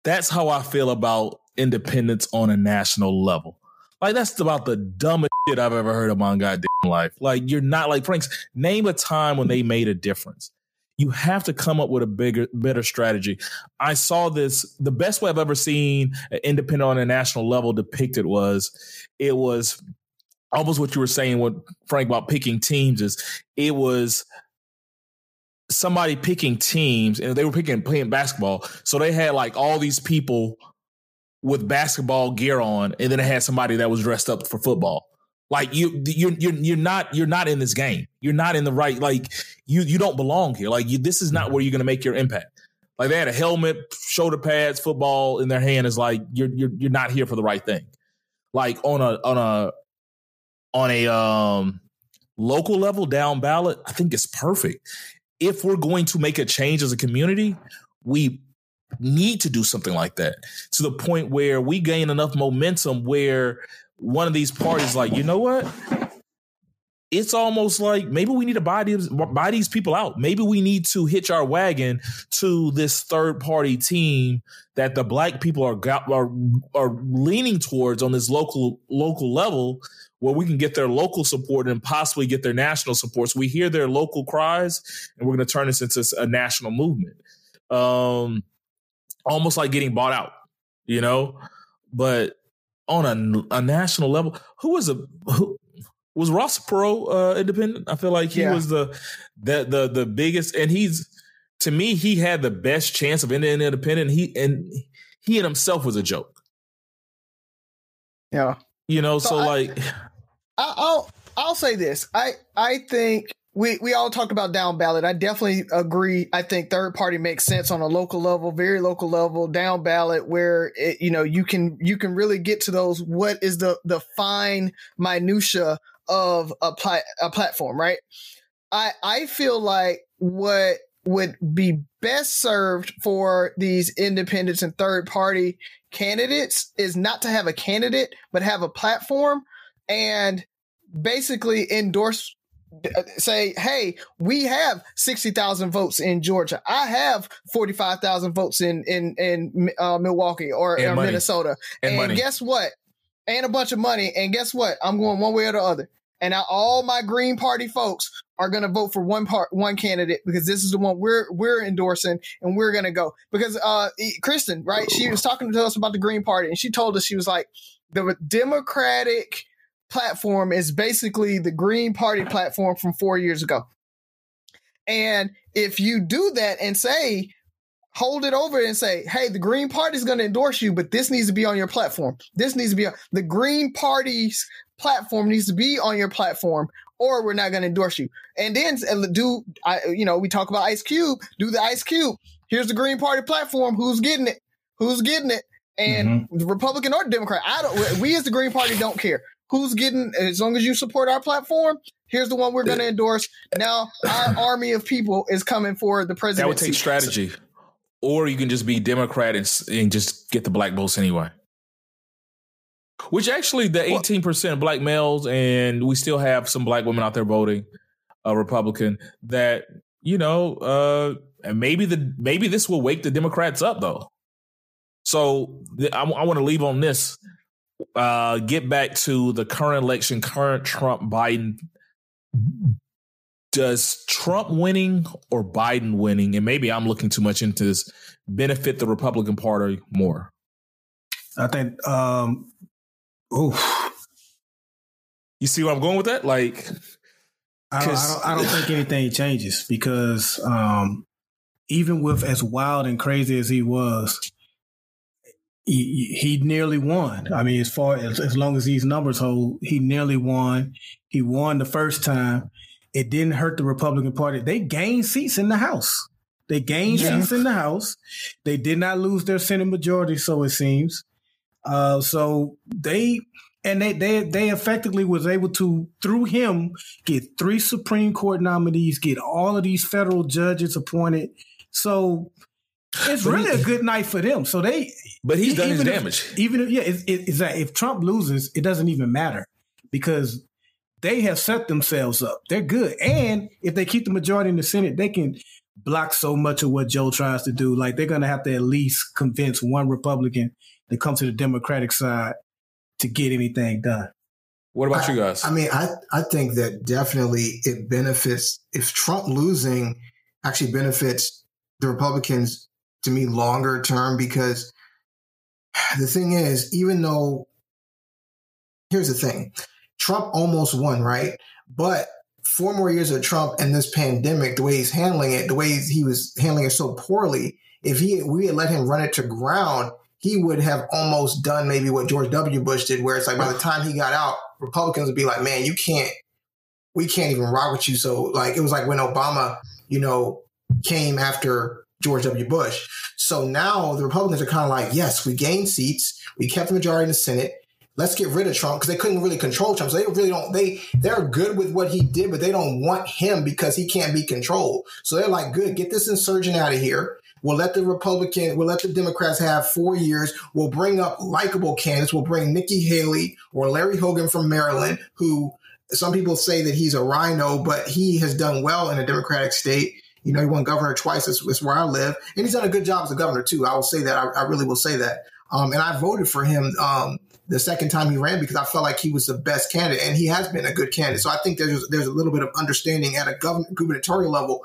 That's how I feel about independence on a national level. Like, that's about the dumbest shit I've ever heard in my goddamn life. Like, you're not like Frank's, name a time when they made a difference. You have to come up with a bigger, better strategy. I saw this. The best way I've ever seen independent on a national level depicted was it was almost what you were saying with Frank about picking teams is it was somebody picking teams and they were picking playing basketball. So they had like all these people with basketball gear on, and then it had somebody that was dressed up for football. Like you, you're you're you're not you're not in this game. You're not in the right. Like you you don't belong here. Like you, this is not mm-hmm. where you're going to make your impact. Like they had a helmet, shoulder pads, football in their hand is like you're you're you're not here for the right thing. Like on a on a on a um local level down ballot, I think it's perfect. If we're going to make a change as a community, we need to do something like that to the point where we gain enough momentum where one of these parties like, you know what? It's almost like maybe we need to buy these buy these people out. Maybe we need to hitch our wagon to this third party team that the black people are are are leaning towards on this local local level where we can get their local support and possibly get their national support. So we hear their local cries and we're going to turn this into a national movement. Um, almost like getting bought out, you know. But on a, a national level, who was a who was Ross Perot uh, independent? I feel like he yeah. was the the the the biggest, and he's to me he had the best chance of ending independent. He and he in himself was a joke. Yeah, you know. So, so I, like, I'll I'll say this. I I think we we all talked about down ballot. I definitely agree. I think third party makes sense on a local level, very local level, down ballot, where it, you know you can you can really get to those. What is the the fine minutia of a pla- a platform, right? I I feel like what would be best served for these independents and third party candidates is not to have a candidate, but have a platform and basically endorse say, hey, we have 60,000 votes in Georgia. I have 45,000 votes in, in, in uh, Milwaukee or, or Minnesota. And, and guess what? And a bunch of money. And guess what? I'm going one way or the other. And now all my Green Party folks are going to vote for one part, one candidate because this is the one we're we're endorsing and we're going to go. Because uh, Kristen, right? She was talking to us about the Green Party and she told us she was like the Democratic platform is basically the Green Party platform from four years ago. And if you do that and say, hold it over and say, hey, the Green Party is going to endorse you, but this needs to be on your platform. This needs to be on the Green Party's platform needs to be on your platform, or we're not going to endorse you. And then do, I, you know, we talk about Ice Cube, do the Ice Cube. Here's the Green Party platform. Who's getting it? Who's getting it? And mm-hmm. the Republican or Democrat, I don't. We as the Green Party don't care who's getting as long as you support our platform here's the one we're going to endorse now our army of people is coming for the president that would take strategy or you can just be democrat and, and just get the black votes anyway which actually the 18% black males and we still have some black women out there voting a republican that you know uh and maybe the maybe this will wake the democrats up though so the, I, I want to leave on this uh, get back to the current election, current Trump Biden. Does Trump winning or Biden winning, and maybe I'm looking too much into this, benefit the Republican Party more? I think, um, oh, you see where I'm going with that? Like, I don't, I don't, I don't think anything changes because um, even with as wild and crazy as he was, he, he nearly won. I mean, as far as as long as these numbers hold, he nearly won. He won the first time. It didn't hurt the Republican Party. They gained seats in the House. They gained yeah. seats in the House. They did not lose their Senate majority, so it seems. Uh, so they and they they they effectively was able to through him get three Supreme Court nominees, get all of these federal judges appointed. So it's but really he, a good night for them. So they, but he's done his damage. Even if yeah, it's, it's that if Trump loses, it doesn't even matter because they have set themselves up. They're good, and if they keep the majority in the Senate, they can block so much of what Joe tries to do. Like they're going to have to at least convince one Republican to come to the Democratic side to get anything done. What about I, you guys? I mean, I I think that definitely it benefits if Trump losing actually benefits the Republicans to me longer term because the thing is, even though here's the thing, Trump almost won, right? But four more years of Trump and this pandemic, the way he's handling it, the way he was handling it so poorly, if he we had let him run it to ground, he would have almost done maybe what George W. Bush did, where it's like by the time he got out, Republicans would be like, man, you can't we can't even rock with you. So like it was like when Obama, you know, came after George W. Bush. So now the Republicans are kind of like, yes, we gained seats, we kept the majority in the Senate. Let's get rid of Trump because they couldn't really control Trump. So they really don't. They they're good with what he did, but they don't want him because he can't be controlled. So they're like, good, get this insurgent out of here. We'll let the Republican, we'll let the Democrats have four years. We'll bring up likable candidates. We'll bring Nikki Haley or Larry Hogan from Maryland, who some people say that he's a RINO, but he has done well in a Democratic state. You know, he won governor twice. That's, that's where I live. And he's done a good job as a governor, too. I will say that. I, I really will say that. Um, and I voted for him um, the second time he ran because I felt like he was the best candidate, and he has been a good candidate. So I think there's there's a little bit of understanding at a gubernatorial level,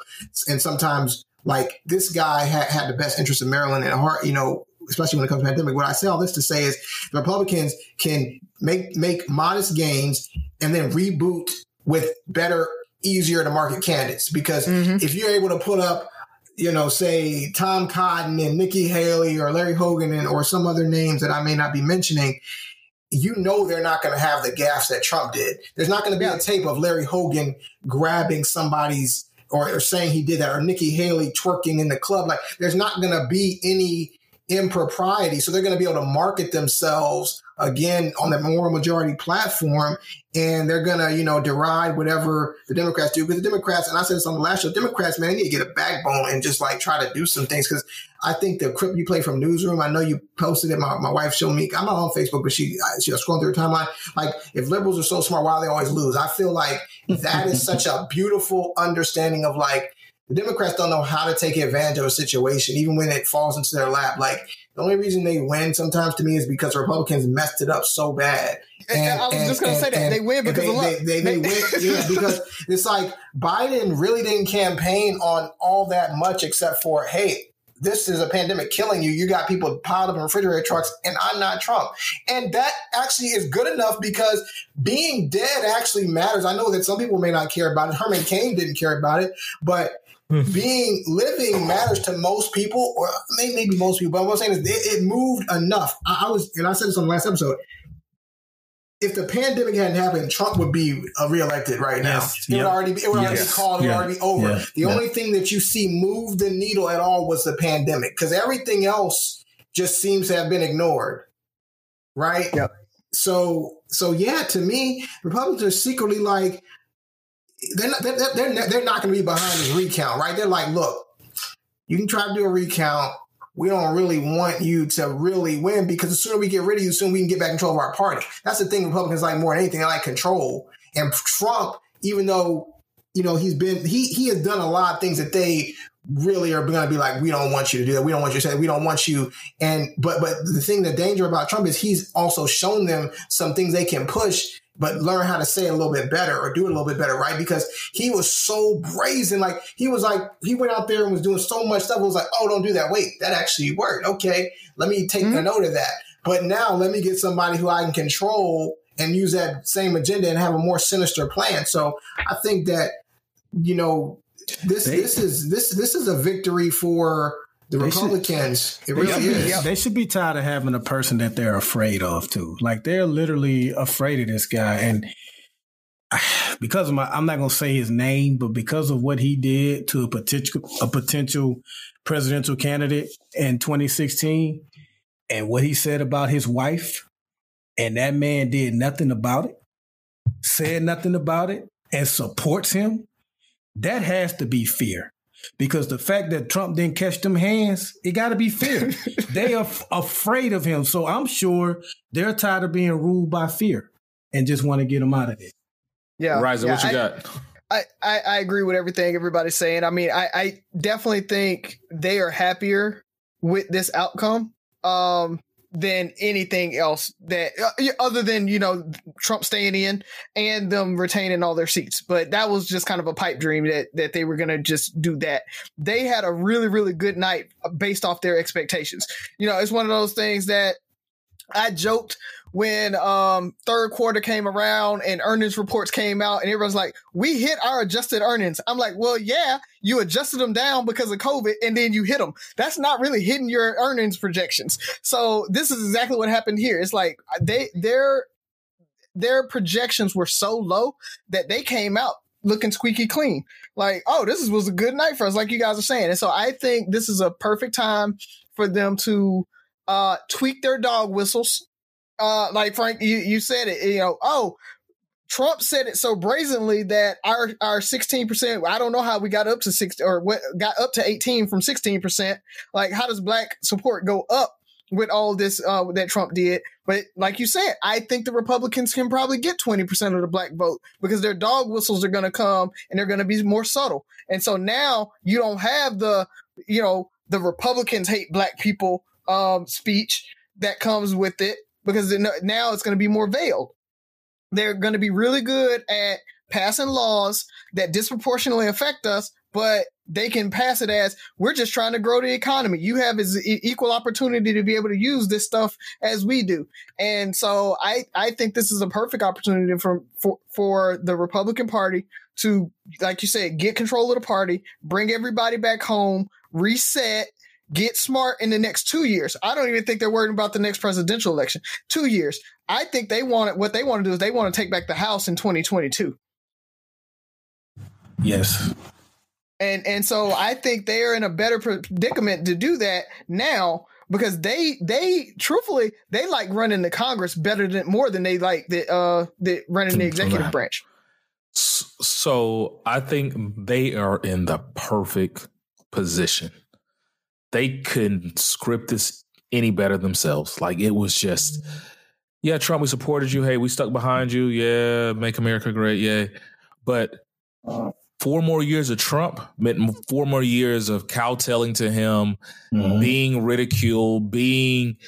and sometimes like this guy had, had the best interest of Maryland at heart. You know, especially when it comes to pandemic. What I say all this to say is the Republicans can make make modest gains and then reboot with better, easier to market candidates. Because mm-hmm. if you're able to put up you know, say Tom Cotton and Nikki Haley or Larry Hogan and, or some other names that I may not be mentioning, you know they're not going to have the gaffes that Trump did. There's not going to be a tape of Larry Hogan grabbing somebody's or, or saying he did that or Nikki Haley twerking in the club. Like there's not going to be any impropriety. So they're going to be able to market themselves again on the moral majority platform and they're going to, you know, deride whatever the Democrats do. Because the Democrats, and I said this on the last show, Democrats, man, they need to get a backbone and just like try to do some things. Because I think the clip you play from Newsroom, I know you posted it. My, my wife showed me. I'm not on Facebook, but she she was scrolling through her timeline. Like, if liberals are so smart, why do they always lose? I feel like that is such a beautiful understanding of like the Democrats don't know how to take advantage of a situation, even when it falls into their lap. Like the only reason they win sometimes to me is because Republicans messed it up so bad. And, and I was and, just going to say that they win because they, of luck. They, they, they win, yeah, because it's like Biden really didn't campaign on all that much except for, hey, this is a pandemic killing you. You got people piled up in refrigerator trucks, and I'm not Trump. And that actually is good enough because being dead actually matters. I know that some people may not care about it. Herman Cain didn't care about it, but. Being living matters to most people, or maybe most people. But what I'm saying is, it, it moved enough. I, I, was, and I said this on the last episode. If the pandemic hadn't happened, Trump would be uh, reelected right now. Yes. It yep. would already be, it would yes. already be called. It would already be over. Yeah. The yeah. only thing that you see move the needle at all was the pandemic, because everything else just seems to have been ignored. Right. Yep. So, so yeah, to me, Republicans are secretly like, they're not, they're, they're, they're not going to be behind this recount, right? They're like, look, you can try to do a recount. We don't really want you to really win because the sooner we get rid of you, sooner we can get back control of our party. That's the thing Republicans like more than anything. They like control. And Trump, even though, you know, he's been, he, he has done a lot of things that they really are going to be like, we don't want you to do that. We don't want you to say that. We don't want you. And, but, but the thing, the danger about Trump is he's also shown them some things they can push but learn how to say it a little bit better or do it a little bit better, right? Because he was so brazen. Like he was like, he went out there and was doing so much stuff. It was like, oh, don't do that. Wait, that actually worked. Okay. Let me take mm-hmm. a note of that. But now let me get somebody who I can control and use that same agenda and have a more sinister plan. So I think that, you know, this, they, this is, this, this is a victory for, the they Republicans, should, it really is. They should be tired of having a person that they're afraid of too. Like they're literally afraid of this guy, and ah, because of my, I'm not gonna say his name, but because of what he did to a potential a potential presidential candidate in 2016, and what he said about his wife, and that man did nothing about it, said nothing about it, and supports him. That has to be fear because the fact that Trump didn't catch them hands, it got to be fear. they are f- afraid of him. So I'm sure they're tired of being ruled by fear and just want to get him out of it. Yeah. Riser, yeah, what you I, got? I, I, I, agree with everything everybody's saying. I mean, I, I definitely think they are happier with this outcome. Um, than anything else that uh, other than you know Trump staying in and them retaining all their seats. But that was just kind of a pipe dream that that they were going to just do that. They had a really really good night based off their expectations. You know, it's one of those things that I joked when um third quarter came around and earnings reports came out and everyone's like, we hit our adjusted earnings. I'm like, well, yeah, you adjusted them down because of COVID and then you hit them. That's not really hitting your earnings projections. So this is exactly what happened here. It's like they they're their projections were so low that they came out looking squeaky clean. Like, oh, this is, was a good night for us, like you guys are saying. And so I think this is a perfect time for them to uh, tweak their dog whistles. Uh, like Frank, you, you said it, you know, oh, Trump said it so brazenly that our our 16%, I don't know how we got up to 6 or what got up to 18 from 16%. Like how does black support go up with all this uh, that Trump did? But like you said, I think the Republicans can probably get 20% of the black vote because their dog whistles are going to come and they're going to be more subtle. And so now you don't have the, you know, the Republicans hate black people um, speech that comes with it because now it's going to be more veiled. They're going to be really good at passing laws that disproportionately affect us, but they can pass it as we're just trying to grow the economy. You have as equal opportunity to be able to use this stuff as we do. And so I, I think this is a perfect opportunity for, for, for the Republican Party to, like you said, get control of the party, bring everybody back home, reset, get smart in the next two years. I don't even think they're worried about the next presidential election. Two years. I think they want it. What they want to do is they want to take back the House in 2022. Yes. And and so I think they are in a better predicament to do that now because they they truthfully they like running the Congress better than more than they like the uh the running the executive branch. So I think they are in the perfect position they couldn't script this any better themselves. Like it was just, yeah, Trump, we supported you. Hey, we stuck behind you. Yeah, make America great. Yeah. But four more years of Trump meant four more years of cowtelling to him, mm-hmm. being ridiculed, being,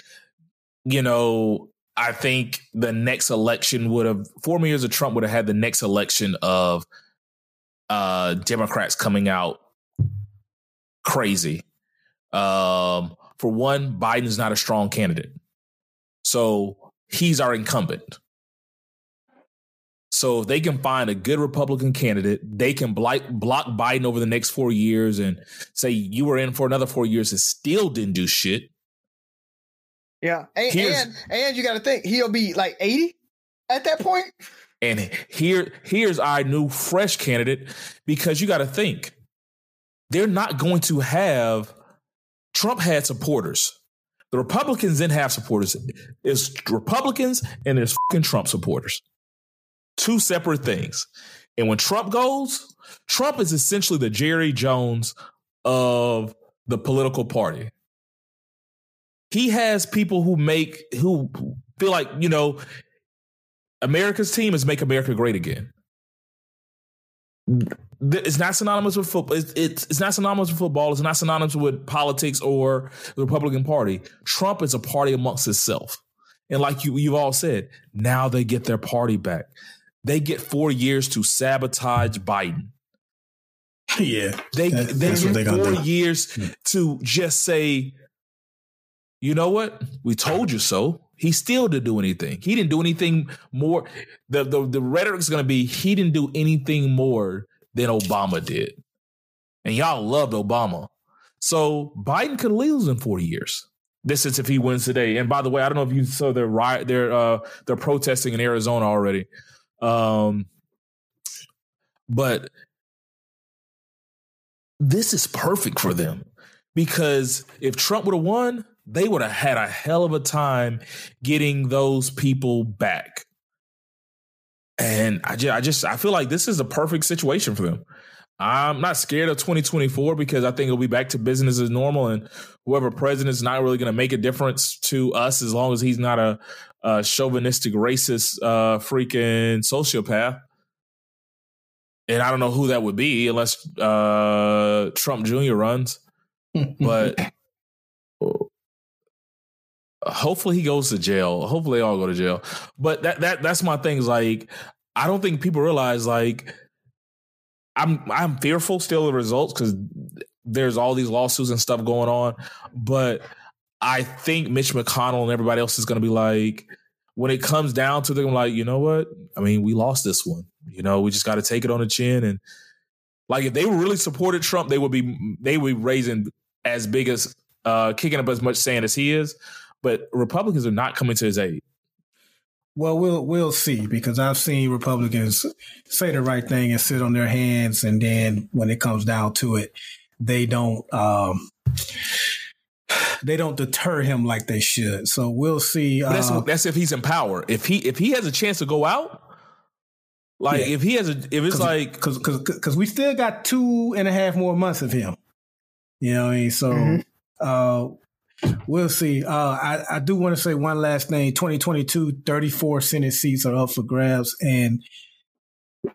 you know, I think the next election would have four more years of Trump would have had the next election of uh Democrats coming out crazy um, for one, Biden is not a strong candidate. So he's our incumbent. So if they can find a good Republican candidate, they can block, block Biden over the next four years and say you were in for another four years and still didn't do shit. Yeah. And and, and you got to think he'll be like 80 at that point. And here here's our new fresh candidate because you got to think they're not going to have Trump had supporters. The Republicans didn't have supporters. It's Republicans and there's fucking Trump supporters. Two separate things. And when Trump goes, Trump is essentially the Jerry Jones of the political party. He has people who make who feel like, you know, America's team is make America great again it's not synonymous with football. It's, it's, it's not synonymous with football. It's not synonymous with politics or the Republican Party. Trump is a party amongst itself. And like you, you've all said, now they get their party back. They get four years to sabotage Biden. Yeah, they that, they get four do. years yeah. to just say, you know what? We told you so. He still didn't do anything. He didn't do anything more. The the, the rhetoric is going to be he didn't do anything more than Obama did. And y'all loved Obama. So Biden could lose in 40 years. This is if he wins today. And by the way, I don't know if you saw their riot, they're uh they're protesting in Arizona already. Um but this is perfect for them because if Trump would have won, they would have had a hell of a time getting those people back. And I just, I just, I feel like this is a perfect situation for them. I'm not scared of 2024 because I think it'll be back to business as normal, and whoever president is not really going to make a difference to us as long as he's not a, a chauvinistic, racist, uh, freaking sociopath. And I don't know who that would be unless uh, Trump Jr. runs, but hopefully he goes to jail. Hopefully they all go to jail. But that that that's my thing. Is like I don't think people realize like I'm I'm fearful still of the results because there's all these lawsuits and stuff going on. But I think Mitch McConnell and everybody else is going to be like, when it comes down to them, like, you know what? I mean, we lost this one. You know, we just got to take it on the chin. And like, if they really supported Trump, they would be they would be raising as big as uh, kicking up as much sand as he is but Republicans are not coming to his aid. Well, we'll we'll see because I've seen Republicans say the right thing and sit on their hands, and then when it comes down to it, they don't um, they don't deter him like they should. So we'll see. Uh, that's that's if he's in power. If he if he has a chance to go out, like yeah. if he has a if it's Cause, like because because we still got two and a half more months of him. You know what I mean? So. Mm-hmm. Uh, We'll see. Uh, I, I do want to say one last thing. 2022, 34 Senate seats are up for grabs. And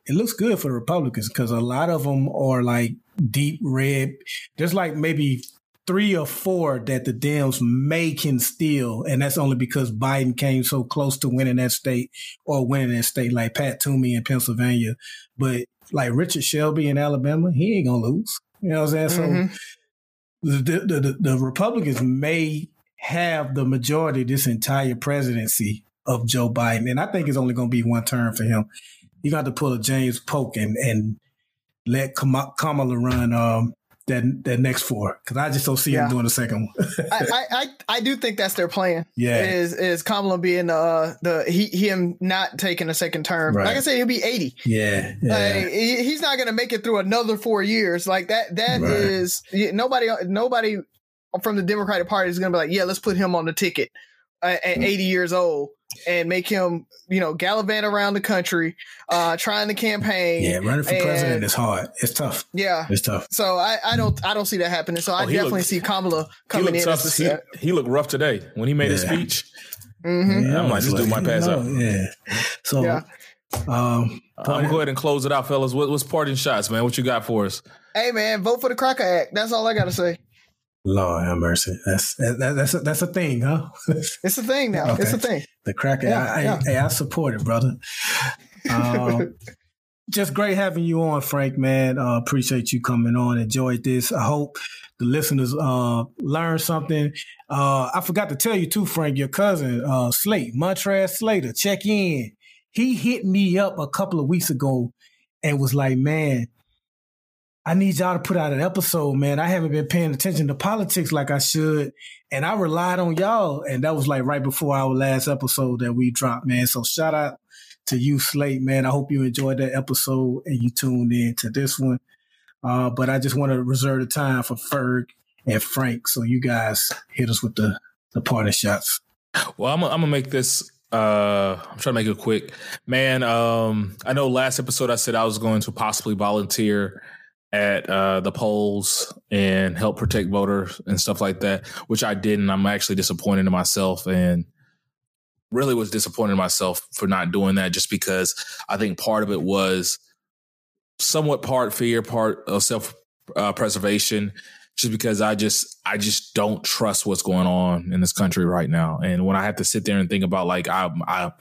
it looks good for the Republicans because a lot of them are like deep red. There's like maybe three or four that the Dems may can steal. And that's only because Biden came so close to winning that state or winning that state, like Pat Toomey in Pennsylvania. But like Richard Shelby in Alabama, he ain't to lose. You know what I'm saying? Mm-hmm. So the, the, the, Republicans may have the majority this entire presidency of Joe Biden. And I think it's only going to be one term for him. You got to pull a James Polk and, and let Kamala run um, that that next four because I just don't see yeah. him doing the second one. I, I, I do think that's their plan. Yeah, is is Kamala being uh the he him not taking a second term. Right. Like I said, he'll be eighty. Yeah, yeah. Like, he, he's not going to make it through another four years. Like that. That right. is nobody nobody from the Democratic Party is going to be like, yeah, let's put him on the ticket at, at mm. eighty years old and make him, you know, gallivant around the country, uh, trying to campaign. Yeah, running for and, president is hard. It's tough. Yeah, it's tough. So I, I don't, I don't see that happening. So I oh, definitely looked, see Kamala coming in. Tough. He, he, looked rough today when he made yeah. his speech. Mm-hmm. Yeah, I'm like, this dude might pass up. Yeah. So, yeah. um, I'm gonna go ahead and close it out, fellas. What, what's parting shots, man? What you got for us? Hey, man, vote for the Crocker Act. That's all I got to say. Lord have mercy. That's that, that's a, that's a thing, huh? it's a thing now. Okay. It's a thing. The cracker. Yeah, I, yeah. I, hey, I support it, brother. Um, just great having you on, Frank. Man, uh, appreciate you coming on. Enjoyed this. I hope the listeners uh, learn something. Uh, I forgot to tell you too, Frank. Your cousin uh, Slate, Montrez Slater, check in. He hit me up a couple of weeks ago and was like, "Man, I need y'all to put out an episode, man. I haven't been paying attention to politics like I should. And I relied on y'all. And that was like right before our last episode that we dropped, man. So shout out to you, Slate, man. I hope you enjoyed that episode and you tuned in to this one. Uh, but I just want to reserve the time for Ferg and Frank. So you guys hit us with the, the party shots. Well, I'm, I'm gonna make this uh i'm trying to make it quick man um i know last episode i said i was going to possibly volunteer at uh, the polls and help protect voters and stuff like that, which I didn't. I'm actually disappointed in myself and really was disappointed in myself for not doing that just because I think part of it was somewhat part fear, part of self uh, preservation, just because I just I just don't trust what's going on in this country right now. And when I have to sit there and think about like I I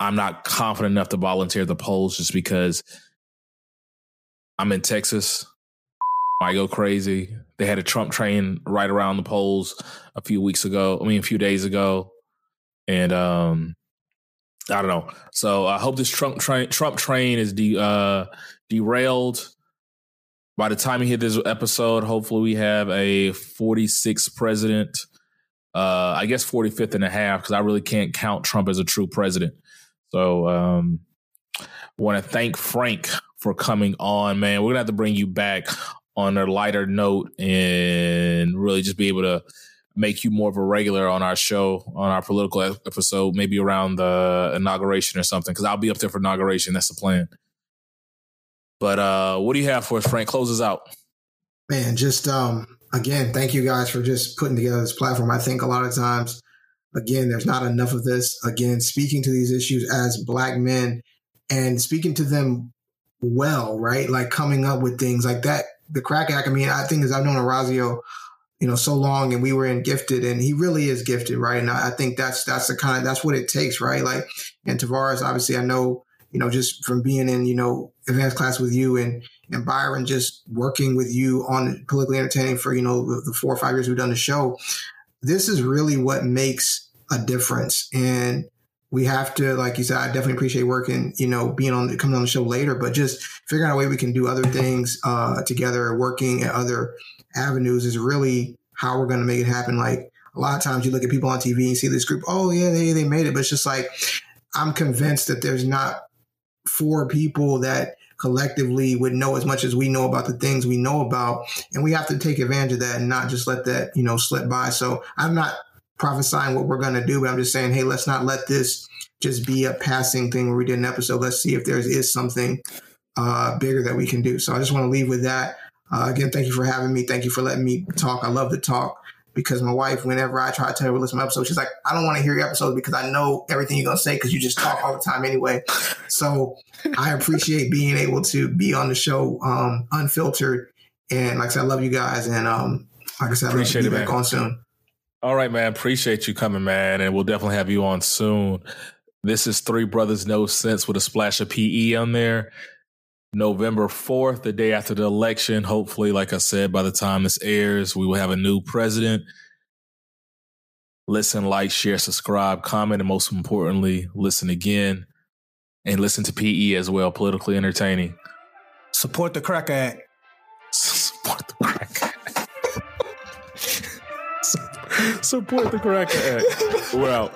I'm not confident enough to volunteer the polls just because I'm in Texas. I go crazy. They had a Trump train right around the polls a few weeks ago. I mean, a few days ago, and um, I don't know. So I hope this Trump train Trump train is de- uh, derailed. By the time you hear this episode, hopefully we have a 46th president. Uh, I guess 45th and a half because I really can't count Trump as a true president. So um, want to thank Frank for coming on, man. We're gonna have to bring you back on a lighter note and really just be able to make you more of a regular on our show, on our political episode, maybe around the inauguration or something. Because I'll be up there for inauguration. That's the plan. But uh, what do you have for us, Frank? Close us out. Man, just um, again, thank you guys for just putting together this platform. I think a lot of times, again, there's not enough of this. Again, speaking to these issues as black men and speaking to them well, right? Like coming up with things like that. The crack act, I mean, I think as I've known Orazio, you know, so long and we were in gifted and he really is gifted, right? And I, I think that's that's the kind of that's what it takes, right? Like and Tavares, obviously I know, you know, just from being in, you know, advanced class with you and and Byron just working with you on politically entertaining for, you know, the four or five years we've done the show. This is really what makes a difference. And we have to, like you said, I definitely appreciate working, you know, being on coming on the show later, but just figuring out a way we can do other things uh, together, working at other avenues is really how we're going to make it happen. Like a lot of times you look at people on TV and see this group, oh yeah, they they made it, but it's just like I'm convinced that there's not four people that collectively would know as much as we know about the things we know about. And we have to take advantage of that and not just let that, you know, slip by. So I'm not prophesying what we're going to do, but I'm just saying, hey, let's not let this just be a passing thing where we did an episode. Let's see if there is something uh, bigger that we can do. So I just want to leave with that. Uh, again, thank you for having me. Thank you for letting me talk. I love to talk because my wife, whenever I try to tell her to listen to my episode, she's like, I don't want to hear your episode because I know everything you're going to say because you just talk all the time anyway. So I appreciate being able to be on the show um, unfiltered. And like I said, I love you guys. And um, like I said, appreciate I'll be it, back man. on soon. All right, man. Appreciate you coming, man. And we'll definitely have you on soon. This is Three Brothers No Sense with a splash of PE on there. November 4th, the day after the election. Hopefully, like I said, by the time this airs, we will have a new president. Listen, like, share, subscribe, comment, and most importantly, listen again and listen to PE as well, politically entertaining. Support the Crack Act. Support the Crack Act. Support the correct Act. We're out.